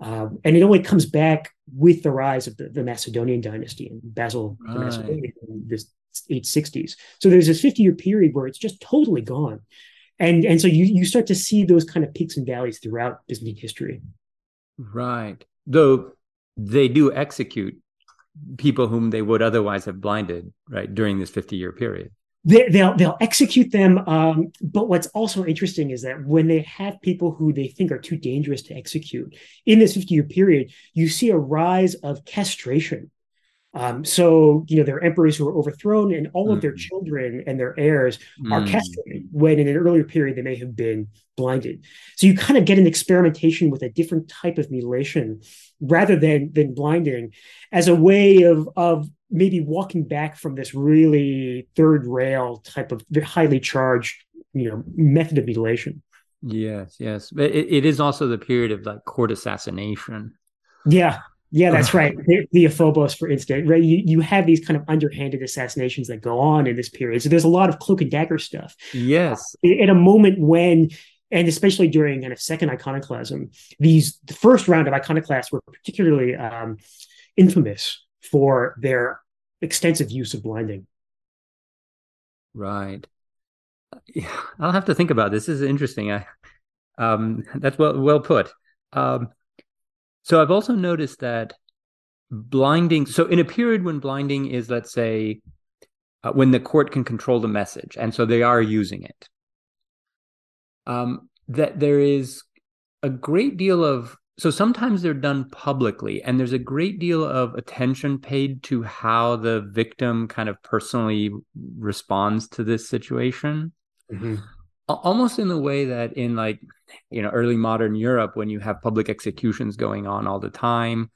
Um, and it only comes back with the rise of the, the Macedonian dynasty and Basil right. the Macedonian in the 860s. So there's this 50 year period where it's just totally gone. And, and so you, you start to see those kind of peaks and valleys throughout Byzantine history. Right. Though they do execute people whom they would otherwise have blinded, right, during this 50 year period they, they'll they'll execute them. Um, but what's also interesting is that when they have people who they think are too dangerous to execute in this 50 year period, you see a rise of castration. Um, so you know there are emperors who are overthrown, and all of their mm. children and their heirs mm. are castrated. When in an earlier period they may have been blinded. So you kind of get an experimentation with a different type of mutilation rather than than blinding, as a way of of maybe walking back from this really third rail type of highly charged, you know, method of mutilation. Yes, yes. But it, it is also the period of like court assassination. Yeah. Yeah, that's right. Theophobos, for instance, right? You, you have these kind of underhanded assassinations that go on in this period. So there's a lot of cloak and dagger stuff. Yes. Uh, at a moment when, and especially during kind of second iconoclasm, these the first round of iconoclasts were particularly um, infamous for their extensive use of blinding. Right. Yeah, I'll have to think about this. This is interesting. I, um, that's well well put. Um, so I've also noticed that blinding. So in a period when blinding is, let's say, uh, when the court can control the message, and so they are using it. Um, that there is a great deal of so sometimes they're done publicly and there's a great deal of attention paid to how the victim kind of personally responds to this situation mm-hmm. Almost in the way that in like you know early modern europe when you have public executions going on all the time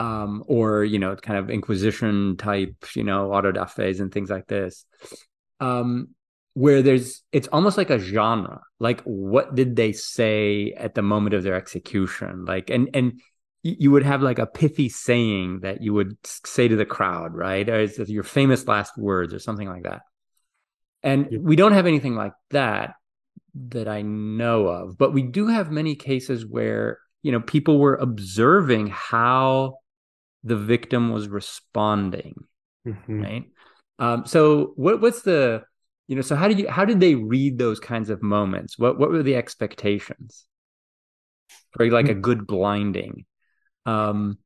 um, or you know kind of inquisition type you know auto da fes and things like this um, where there's it's almost like a genre. Like what did they say at the moment of their execution? Like and and you would have like a pithy saying that you would say to the crowd right? Or your famous last words or something like that and we don't have anything like that that i know of but we do have many cases where you know people were observing how the victim was responding mm-hmm. right? Um, so what, what's the you know so how did you how did they read those kinds of moments? What what were the expectations for like a good blinding? Um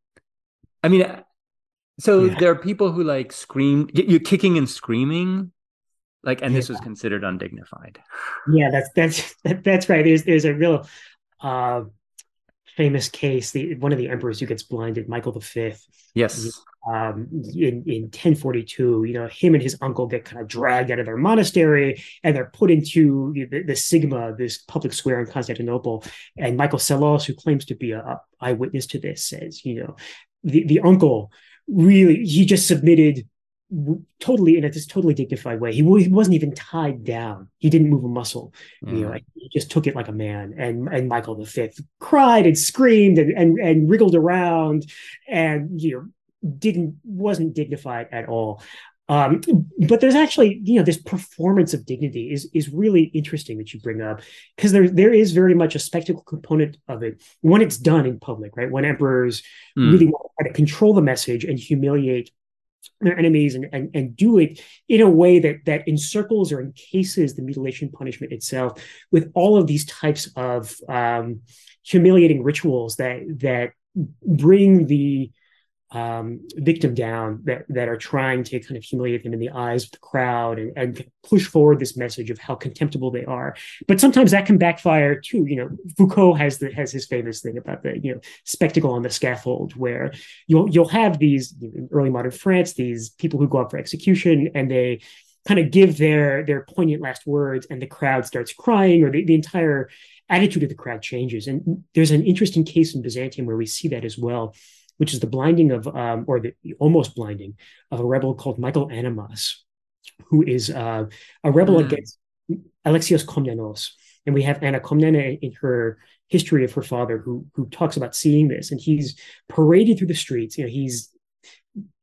i mean so yeah. there are people who like scream you're kicking and screaming like and this was considered undignified. Yeah that's that's that's right. There's there's a real uh famous case the one of the emperors who gets blinded michael v yes. Um, in, in 1042, you know, him and his uncle get kind of dragged out of their monastery and they're put into the, the Sigma, this public square in Constantinople. And Michael Psellos, who claims to be a, a eyewitness to this, says, you know, the, the uncle really, he just submitted totally in a this totally dignified way. He, he wasn't even tied down. He didn't move a muscle. You know, mm. he just took it like a man. And and Michael V cried and screamed and and, and wriggled around and you know didn't wasn't dignified at all. Um, but there's actually, you know, this performance of dignity is is really interesting that you bring up because there there is very much a spectacle component of it when it's done in public, right? When emperors mm. really want to, try to control the message and humiliate their enemies and, and and do it in a way that that encircles or encases the mutilation punishment itself with all of these types of um, humiliating rituals that that bring the um, victim down that that are trying to kind of humiliate them in the eyes of the crowd and, and push forward this message of how contemptible they are. But sometimes that can backfire too. You know, Foucault has the has his famous thing about the you know spectacle on the scaffold, where you'll you'll have these in early modern France these people who go up for execution and they kind of give their their poignant last words and the crowd starts crying or the, the entire attitude of the crowd changes. And there's an interesting case in Byzantium where we see that as well which is the blinding of, um, or the almost blinding of a rebel called Michael Anemas, who is uh, a rebel mm. against Alexios Komnenos. And we have Anna Komnene in her history of her father who who talks about seeing this and he's paraded through the streets you know he's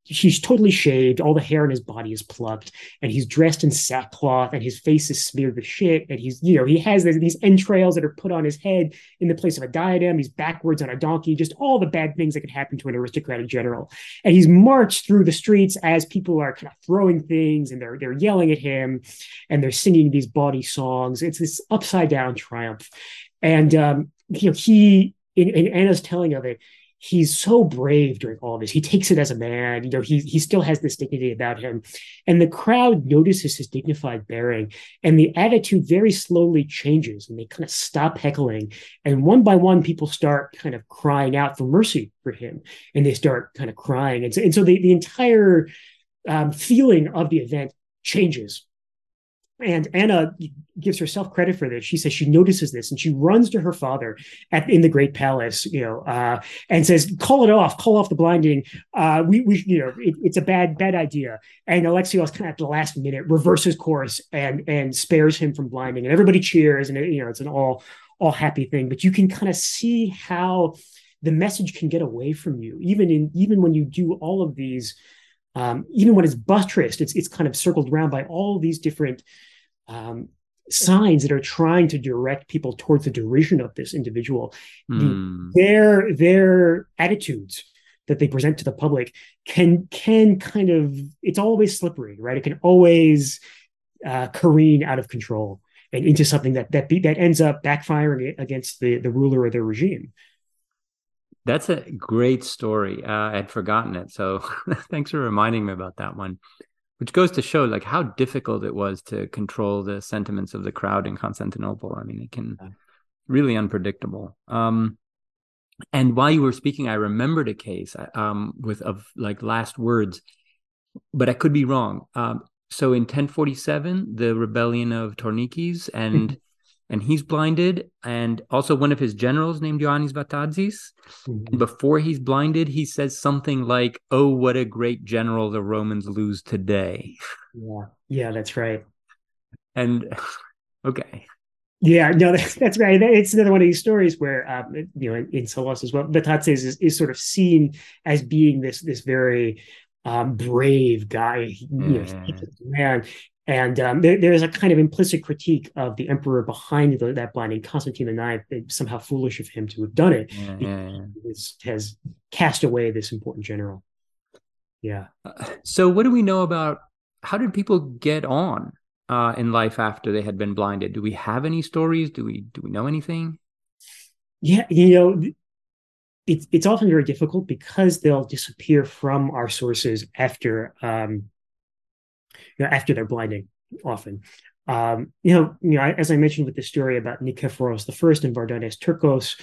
he's totally shaved. All the hair on his body is plucked, and he's dressed in sackcloth, and his face is smeared with shit. And he's, you know, he has these entrails that are put on his head in the place of a diadem. He's backwards on a donkey, just all the bad things that could happen to an aristocratic general. And he's marched through the streets as people are kind of throwing things and they're they're yelling at him, and they're singing these bawdy songs. It's this upside down triumph, and um, you know, he in, in Anna's telling of it he's so brave during all this. He takes it as a man. You know, he he still has this dignity about him, and the crowd notices his dignified bearing, and the attitude very slowly changes, and they kind of stop heckling, and one by one, people start kind of crying out for mercy for him, and they start kind of crying, and so, and so the the entire um, feeling of the event changes and Anna gives herself credit for this. She says she notices this and she runs to her father at in the great palace, you know, uh, and says, "Call it off, call off the blinding. Uh, we, we, you know, it, it's a bad, bad idea." And Alexios kind of at the last minute reverses course and and spares him from blinding, and everybody cheers, and it, you know, it's an all all happy thing. But you can kind of see how the message can get away from you, even in even when you do all of these. Um, even when it's buttressed, it's it's kind of circled around by all these different um, signs that are trying to direct people towards the derision of this individual. Mm. The, hmm. their their attitudes that they present to the public can can kind of it's always slippery, right? It can always uh, careen out of control and into something that that be, that ends up backfiring against the the ruler or the regime. That's a great story. Uh, I'd forgotten it, so thanks for reminding me about that one which goes to show like how difficult it was to control the sentiments of the crowd in Constantinople. I mean, it can really unpredictable. Um, and while you were speaking, I remembered a case um, with of like last words, but I could be wrong. Um, so in 1047, the rebellion of Tornikes, and and he's blinded. And also one of his generals named Ioannis Vatadzis. Mm-hmm. Before he's blinded, he says something like, "Oh, what a great general the Romans lose today." Yeah, yeah, that's right. And okay. Yeah, no, that's, that's right. It's another one of these stories where, um, you know, in, in Psellus as well, Vatatzes is, is sort of seen as being this this very um, brave guy, you know, mm. man. And um, there, there's a kind of implicit critique of the emperor behind the, that blinding. Constantine IX, it's somehow foolish of him to have done it. Yeah. has cast away this important general. Yeah. Uh, so, what do we know about how did people get on uh, in life after they had been blinded? Do we have any stories? Do we do we know anything? Yeah, you know, it's it's often very difficult because they'll disappear from our sources after um, you know, after their blinding often. Um, you know, you know, as I mentioned with the story about Nikephoros I and Vardanes Turkos,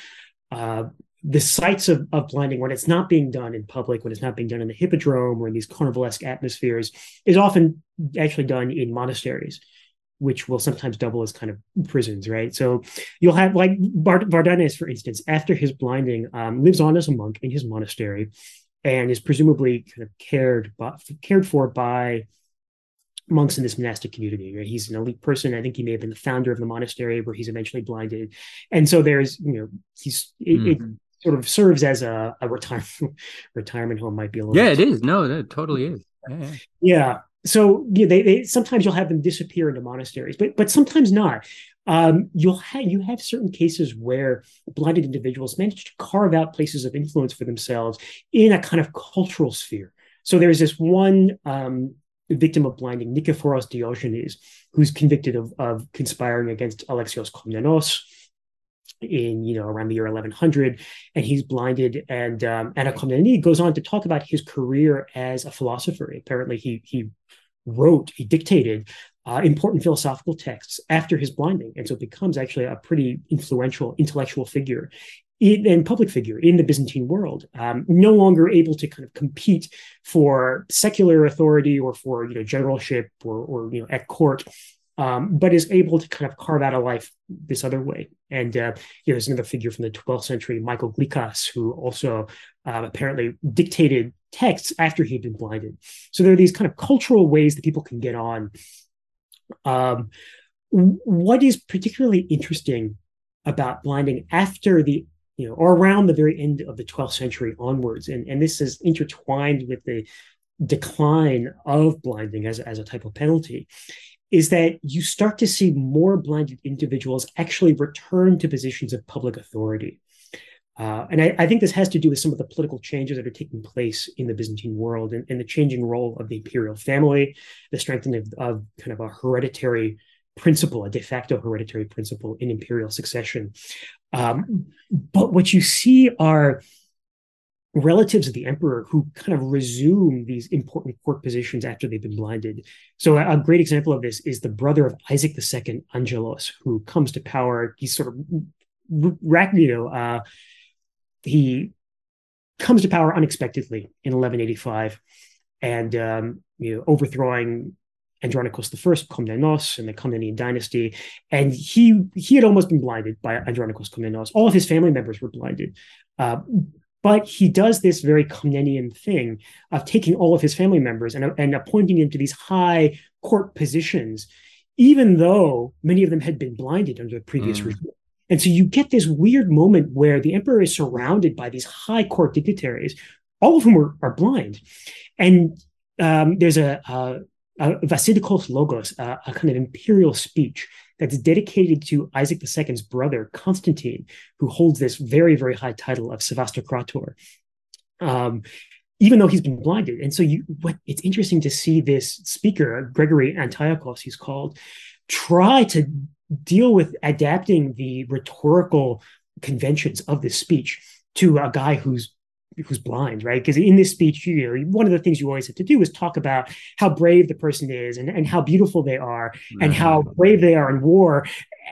uh, the sites of, of blinding when it's not being done in public, when it's not being done in the hippodrome or in these carnivalesque atmospheres, is often actually done in monasteries, which will sometimes double as kind of prisons, right? So you'll have like Vardanes, for instance, after his blinding, um, lives on as a monk in his monastery, and is presumably kind of cared by, cared for by monks in this monastic community. Right? He's an elite person. I think he may have been the founder of the monastery where he's eventually blinded. And so there's, you know, he's mm-hmm. it, it, mm-hmm. sort of serves as a, a retirement retirement home might be a little. Yeah, it is. No, it totally is. Yeah. yeah. yeah. So yeah, they, they sometimes you'll have them disappear into monasteries, but but sometimes not. Um, you'll have you have certain cases where blinded individuals manage to carve out places of influence for themselves in a kind of cultural sphere. So there's this one um, victim of blinding, Nikephoros Diogenes, who's convicted of, of conspiring against Alexios Komnenos in you know around the year 1100 and he's blinded and um, Anna Komnene goes on to talk about his career as a philosopher. Apparently he he wrote he dictated uh, important philosophical texts after his blinding and so becomes actually a pretty influential intellectual figure in, and public figure in the Byzantine world, um, no longer able to kind of compete for secular authority or for you know generalship or, or you know at court, um, but is able to kind of carve out a life this other way. And uh, you know, there's another figure from the 12th century, Michael Glykas, who also uh, apparently dictated texts after he'd been blinded. So there are these kind of cultural ways that people can get on. Um, what is particularly interesting about blinding after the you know, or around the very end of the 12th century onwards. And, and this is intertwined with the decline of blinding as, as a type of penalty, is that you start to see more blinded individuals actually return to positions of public authority. Uh, and I, I, think this has to do with some of the political changes that are taking place in the Byzantine world and, and the changing role of the imperial family, the strengthening of, of, kind of a hereditary principle, a de facto hereditary principle in imperial succession. Um, but what you see are relatives of the emperor who kind of resume these important court positions after they've been blinded. So a, great example of this is the brother of Isaac II, Angelos, who comes to power. He's sort of, you know, uh, he comes to power unexpectedly in 1185 and um, you know overthrowing Andronicus I, Komnenos, and the Komnenian dynasty. And he he had almost been blinded by Andronicus Komnenos. All of his family members were blinded. Uh, but he does this very Komnenian thing of taking all of his family members and, and appointing them to these high court positions, even though many of them had been blinded under the previous mm. regime. And so you get this weird moment where the emperor is surrounded by these high court dignitaries, all of whom are, are blind. And um, there's a, a, uh, Vasilikos Logos, uh, a kind of imperial speech that's dedicated to Isaac II's brother, Constantine, who holds this very, very high title of Sevastokrator. Um, even though he's been blinded. And so you what it's interesting to see this speaker, Gregory Antiochos, he's called, try to deal with adapting the rhetorical conventions of this speech to a guy who's who's blind, right? Because in this speech, you one of the things you always have to do is talk about how brave the person is and, and how beautiful they are mm-hmm. and how brave they are in war.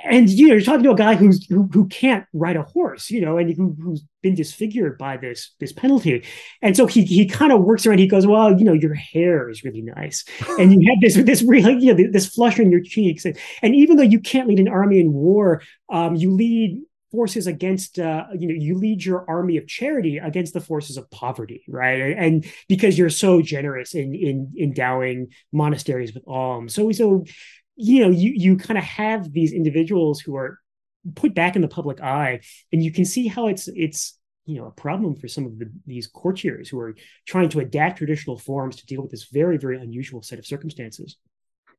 And you know, you're talking to a guy who's who, who can't ride a horse, you know, and who, who's been disfigured by this this penalty. And so he he kind of works around. He goes, well, you know, your hair is really nice, and you have this this really you know this flush on your cheeks, and, and even though you can't lead an army in war, um, you lead forces against uh, you know you lead your army of charity against the forces of poverty right? And because you're so generous in in endowing monasteries with alms. So so you know you you kind of have these individuals who are put back in the public eye and you can see how it's it's you know a problem for some of the, these courtiers who are trying to adapt traditional forms to deal with this very very unusual set of circumstances.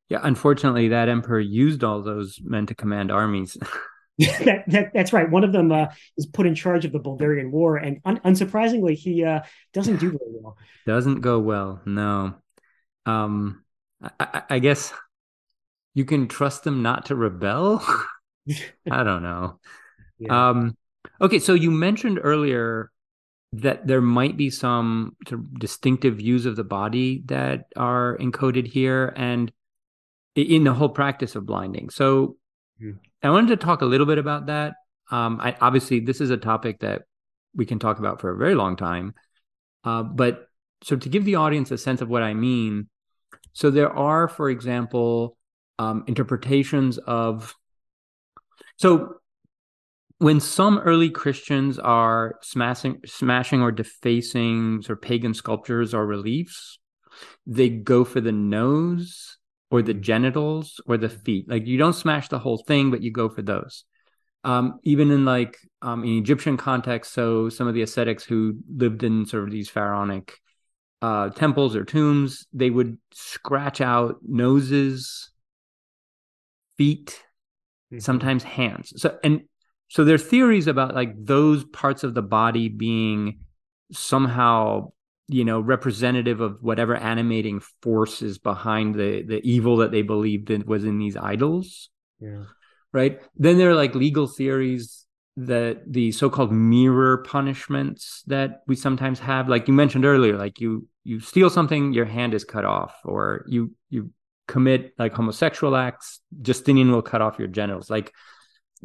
Yeah unfortunately that emperor used all those men to command armies that, that, that's right. One of them uh, is put in charge of the Bulgarian War, and un- unsurprisingly, he uh, doesn't do very well. Doesn't go well. No. Um, I, I guess you can trust them not to rebel. I don't know. Yeah. Um, okay, so you mentioned earlier that there might be some distinctive views of the body that are encoded here, and in the whole practice of blinding. So Mm-hmm. I wanted to talk a little bit about that. Um, I, obviously, this is a topic that we can talk about for a very long time. Uh, but so to give the audience a sense of what I mean, so there are, for example, um, interpretations of. So when some early Christians are smashing, smashing or defacing sort of pagan sculptures or reliefs, they go for the nose or the genitals or the feet. Like you don't smash the whole thing, but you go for those. um, even in like um, in Egyptian context. So some of the ascetics who lived in sort of these pharaonic uh, temples or tombs, they would scratch out noses, feet, mm-hmm. sometimes hands. So and so there are theories about like those parts of the body being somehow you know representative of whatever animating force is behind the the evil that they believed in, was in these idols yeah. right? Then there are like legal theories that the so-called mirror punishments that we sometimes have. Like you mentioned earlier like you you steal something your hand is cut off or you you commit like homosexual acts justinian will cut off your genitals. Like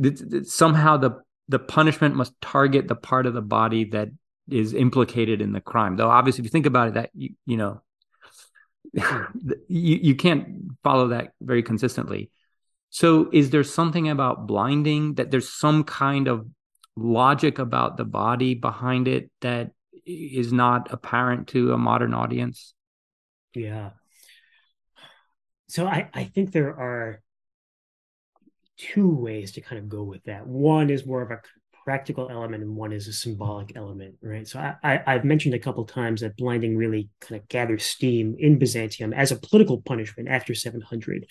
th- th- somehow the the punishment must target the part of the body that is implicated in the crime. Though obviously, if you think about it, that you you know you you can't follow that very consistently. So, is there something about blinding that there's some kind of logic about the body behind it that is not apparent to a modern audience? Yeah. So I, I think there are two ways to kind of go with that. One is more of a practical element and one is a symbolic element, right? So I, I, have mentioned a couple times that blinding really kind of gathers steam in Byzantium as a political punishment after 700,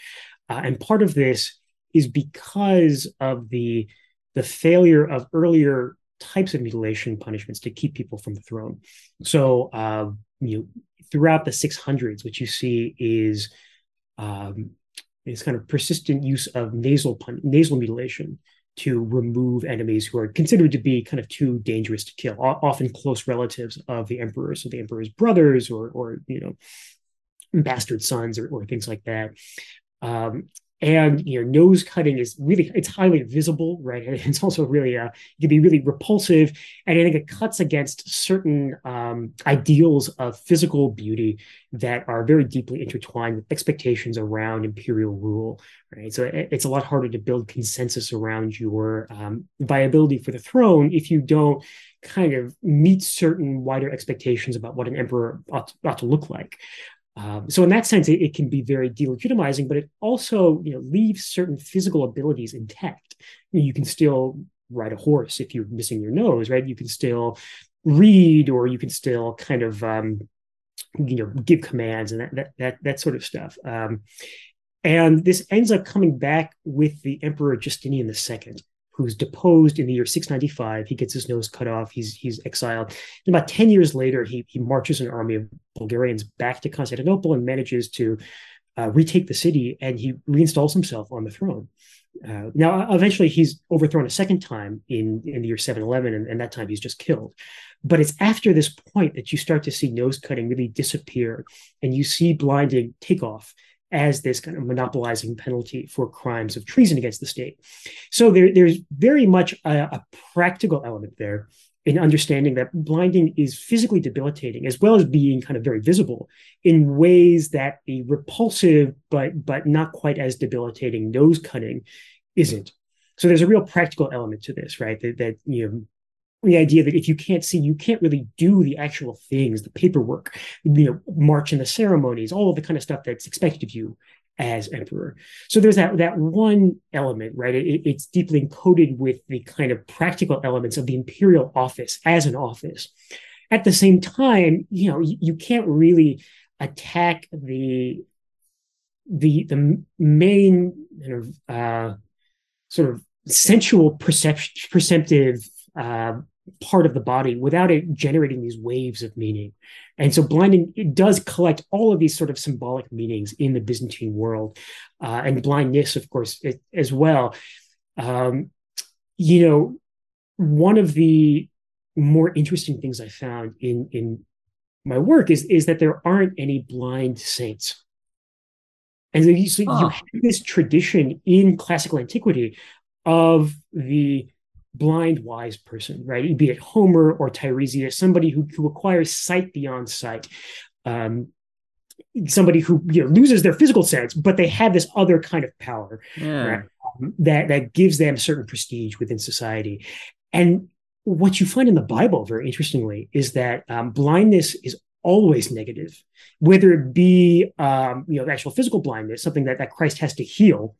uh, and part of this is because of the the failure of earlier types of mutilation punishments to keep people from the throne. So uh, you know, throughout the 600s, what you see is um, is kind of persistent use of nasal pun- nasal mutilation to remove enemies who are considered to be kind of too dangerous to kill, often close relatives of the emperor, so the emperor's brothers or or you know bastard sons or, or things like that. Um, and you know nose cutting is really it's highly visible right? It's also really uh, it can be really repulsive and i think it cuts against certain um, ideals of physical beauty that are very deeply intertwined with expectations around imperial rule right? So it, it's a lot harder to build consensus around your um, viability for the throne if you don't kind of meet certain wider expectations about what an emperor ought to, ought to look like um, so in that sense, it, it, can be very delegitimizing, but it also you know leaves certain physical abilities intact. I mean, you can still ride a horse if you're missing your nose, right? You can still read, or you can still kind of um, you know give commands and that that that, that sort of stuff. Um, and this ends up coming back with the Emperor Justinian II, who's deposed in the year 695. He gets his nose cut off. He's he's exiled. And about 10 years later, he, he marches an army of Bulgarians back to Constantinople and manages to uh, retake the city, and he reinstalls himself on the throne. Uh, now, eventually, he's overthrown a second time in, in the year 711, and, and that time he's just killed. But it's after this point that you start to see nose cutting really disappear, and you see blinding take off as this kind of monopolizing penalty for crimes of treason against the state. So there, there's very much a, a practical element there in understanding that blinding is physically debilitating as well as being kind of very visible in ways that a repulsive but but not quite as debilitating nose cutting isn't so there's a real practical element to this right that, that you know the idea that if you can't see, you can't really do the actual things, the paperwork, you know, march in the ceremonies, all of the kind of stuff that's expected of you as emperor. So there's that that one element, right? It, it's deeply encoded with the kind of practical elements of the imperial office as an office. At the same time, you know, you, you can't really attack the the the main uh, sort of sensual perception perceptive uh, part of the body without it generating these waves of meaning. And so blinding it does collect all of these sort of symbolic meanings in the Byzantine world, uh, and blindness, of course, it, as well. Um, you know, one of the more interesting things I found in in my work is is that there aren't any blind saints. And so you, so oh. you have this tradition in classical antiquity of the blind wise person, right? Be it Homer or Tiresias, somebody who, who acquires sight beyond sight. Um, somebody who you know, loses their physical sense, but they have this other kind of power yeah. right? um, that that gives them certain prestige within society. And what you find in the Bible, very interestingly, is that um, blindness is always negative, whether it be um, you know actual physical blindness, something that that Christ has to heal,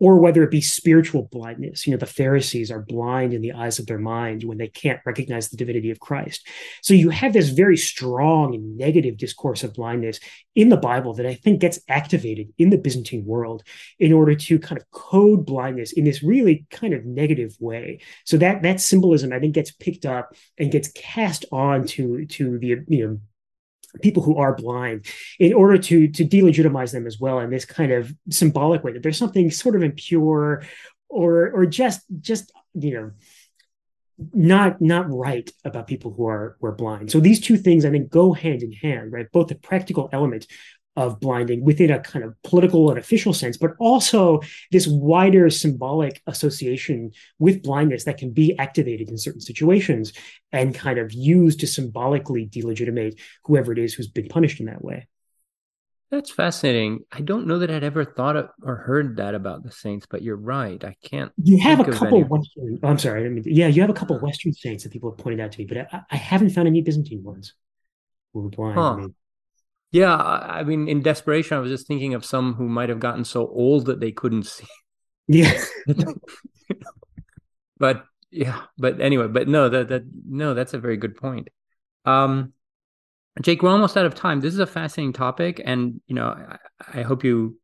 or whether it be spiritual blindness. You know, the Pharisees are blind in the eyes of their mind when they can't recognize the divinity of Christ. So you have this very strong and negative discourse of blindness in the Bible that I think gets activated in the Byzantine world in order to kind of code blindness in this really kind of negative way. So that that symbolism I think gets picked up and gets cast on to to the you know people who are blind in order to to delegitimize them as well in this kind of symbolic way that there's something sort of impure or or just just you know not not right about people who are who are blind. So these two things i think go hand in hand right? Both the practical element of blinding within a kind of political and official sense, but also this wider symbolic association with blindness that can be activated in certain situations and kind of used to symbolically delegitimate whoever it is who's been punished in that way. That's fascinating. I don't know that I'd ever thought of or heard that about the saints, but you're right. I can't. You have a couple. Western, oh, I'm sorry. I mean, yeah, you have a couple uh-huh. Western saints that people have pointed out to me, but I, I haven't found any Byzantine ones who were blind. Huh. I mean, yeah, I mean, in desperation, I was just thinking of some who might have gotten so old that they couldn't see. Yeah. but yeah, but anyway, but no, that that no, that's a very good point. Um, Jake, we're almost out of time. This is a fascinating topic, and you know, I, I hope you,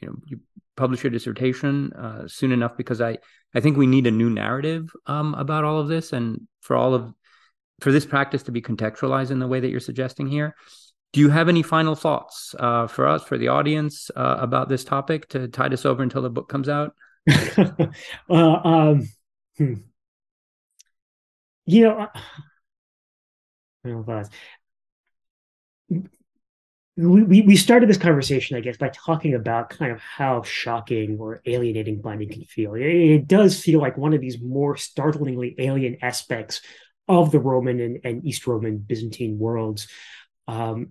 you know, you publish your dissertation uh, soon enough because I I think we need a new narrative um, about all of this, and for all of for this practice to be contextualized in the way that you're suggesting here. Do you have any final thoughts uh, for us, for the audience, uh, about this topic to tide us over until the book comes out? uh, um, hmm. You know, uh, we, we started this conversation, I guess, by talking about kind of how shocking or alienating blinding can feel. It, it does feel like one of these more startlingly alien aspects of the Roman and, and East Roman Byzantine worlds. Um,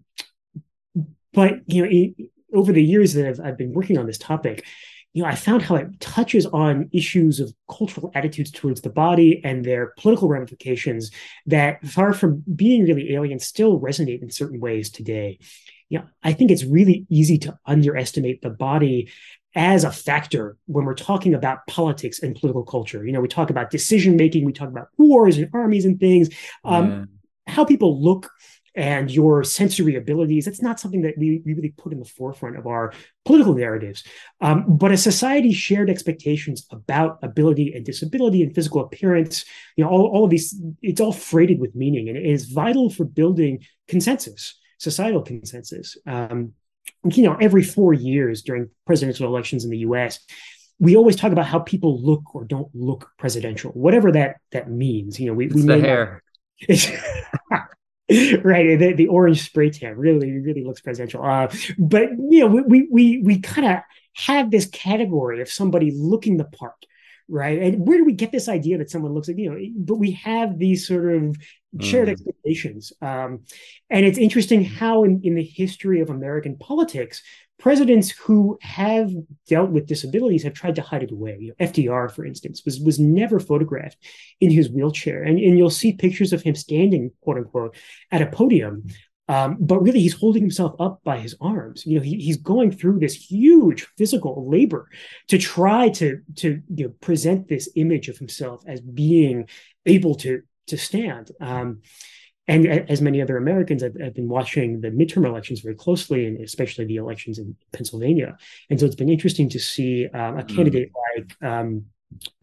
but you know, it, over the years that I've, I've been working on this topic, you know, I found how it touches on issues of cultural attitudes towards the body and their political ramifications that, far from being really alien, still resonate in certain ways today. You know, I think it's really easy to underestimate the body as a factor when we're talking about politics and political culture. You know, we talk about decision making, we talk about wars and armies and things. Um, yeah. How people look and your sensory abilities. It's not something that we, we really put in the forefront of our political narratives. Um, but a society's shared expectations about ability and disability and physical appearance, you know, all, all of these, it's all freighted with meaning and it is vital for building consensus, societal consensus. Um, you know, every four years during presidential elections in the US, we always talk about how people look or don't look presidential, whatever that that means. You know, we, it's we the hair. right the, the orange spray tan really really looks presidential. Uh, but you know we we we kind of have this category of somebody looking the part right and where do we get this idea that someone looks like you know but we have these sort of shared mm. expectations um, and it's interesting how in, in the history of american politics presidents who have dealt with disabilities have tried to hide it away. You know, FDR, for instance, was was never photographed in his wheelchair, and, and you'll see pictures of him standing, quote unquote, at a podium. Um, but really, he's holding himself up by his arms. You know, he, he's going through this huge physical labor to try to to you know, present this image of himself as being able to to stand. Um, and as many other Americans, I've, I've, been watching the midterm elections very closely, and especially the elections in Pennsylvania. And so it's been interesting to see um, a mm. candidate like um,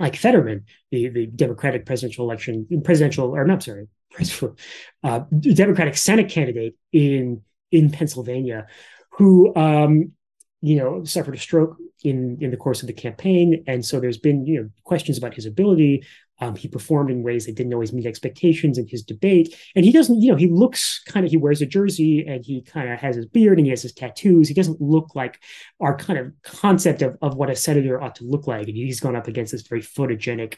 like Fetterman, the the Democratic presidential election, presidential or not sorry, uh, Democratic Senate candidate in in Pennsylvania, who um, you know suffered a stroke in in the course of the campaign, and so there's been you know questions about his ability um, he performed in ways that didn't always meet expectations in his debate. And he doesn't, you know, he looks kind of, he wears a jersey and he kind of has his beard and he has his tattoos. He doesn't look like our kind of concept of, of what a senator ought to look like. And he's gone up against this very photogenic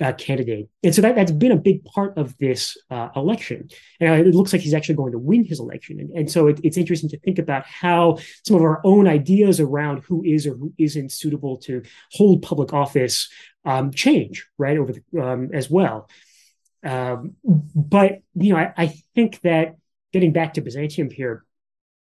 uh, candidate. And so that, that's been a big part of this uh, election. And it looks like he's actually going to win his election. And, and so it, it's interesting to think about how some of our own ideas around who is or who isn't suitable to hold public office um, change right over the, um, as well. Um, but you know, I, I, think that getting back to Byzantium here,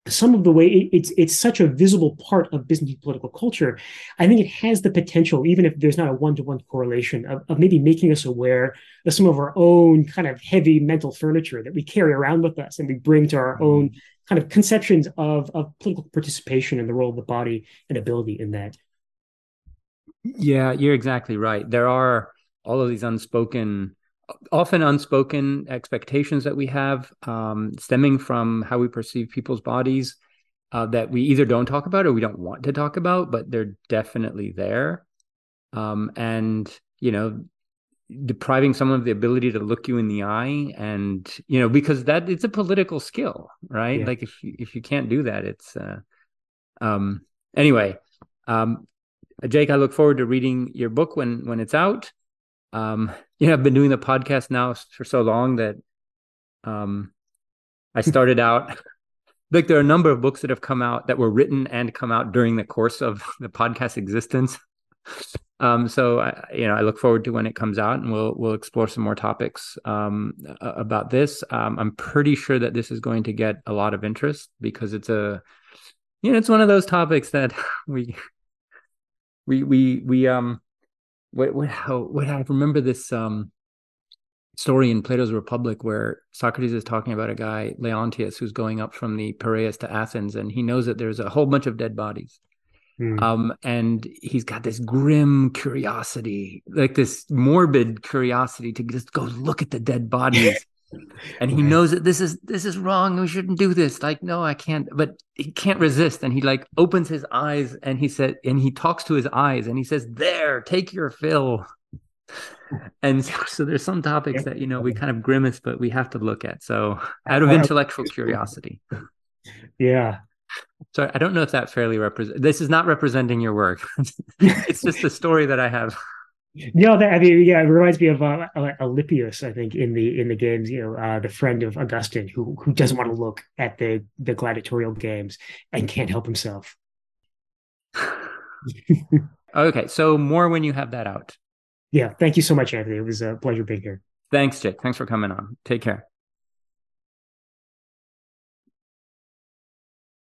some of the way it, it's it's such a visible part of Byzantine political culture, I think it has the potential, even if there's not a one to one correlation, of, of maybe making us aware of some of our own kind of heavy mental furniture that we carry around with us and we bring to our mm-hmm. own kind of conceptions of of political participation and the role of the body and ability in that. Yeah, you're exactly right. There are all of these unspoken often unspoken expectations that we have um, stemming from how we perceive people's bodies uh, that we either don't talk about or we don't want to talk about, but they're definitely there. Um, and, you know, depriving someone of the ability to look you in the eye and you know because that it's a political skill right yeah. like if you, if you can't do that it's uh um anyway um jake i look forward to reading your book when when it's out um, you know, I've been doing the podcast now for so long that um, I started out like there are a number of books that have come out that were written and come out during the course of the podcast existence. Um, so I, you know, I look forward to when it comes out, and we'll we'll explore some more topics um, about this. Um, I'm pretty sure that this is going to get a lot of interest because it's a, you know, it's one of those topics that we we we we um what what how what I remember this um story in Plato's Republic where Socrates is talking about a guy Leontius who's going up from the Piraeus to Athens and he knows that there's a whole bunch of dead bodies. Mm. Um, and he's got this grim curiosity, like this morbid curiosity to just go look at the dead bodies and he knows that this is this is wrong we shouldn't do this like no i can't but he can't resist. And he like opens his eyes and he said and he talks to his eyes and he says there take your fill. And so, so there's some topics that you know we kind of grimace but we have to look at. So out of intellectual curiosity. Yeah. So i don't know if that fairly represents this is not representing your work. It's just a story that i have no, that I mean, yeah, it reminds me of uh, Alypius, I think, in the in the games. You know, uh, the friend of Augustine, who who doesn't want to look at the the gladiatorial games and can't help himself. okay, so more when you have that out. Yeah, thank you so much, Anthony. It was a pleasure being here. Thanks, Jake. Thanks for coming on. Take care.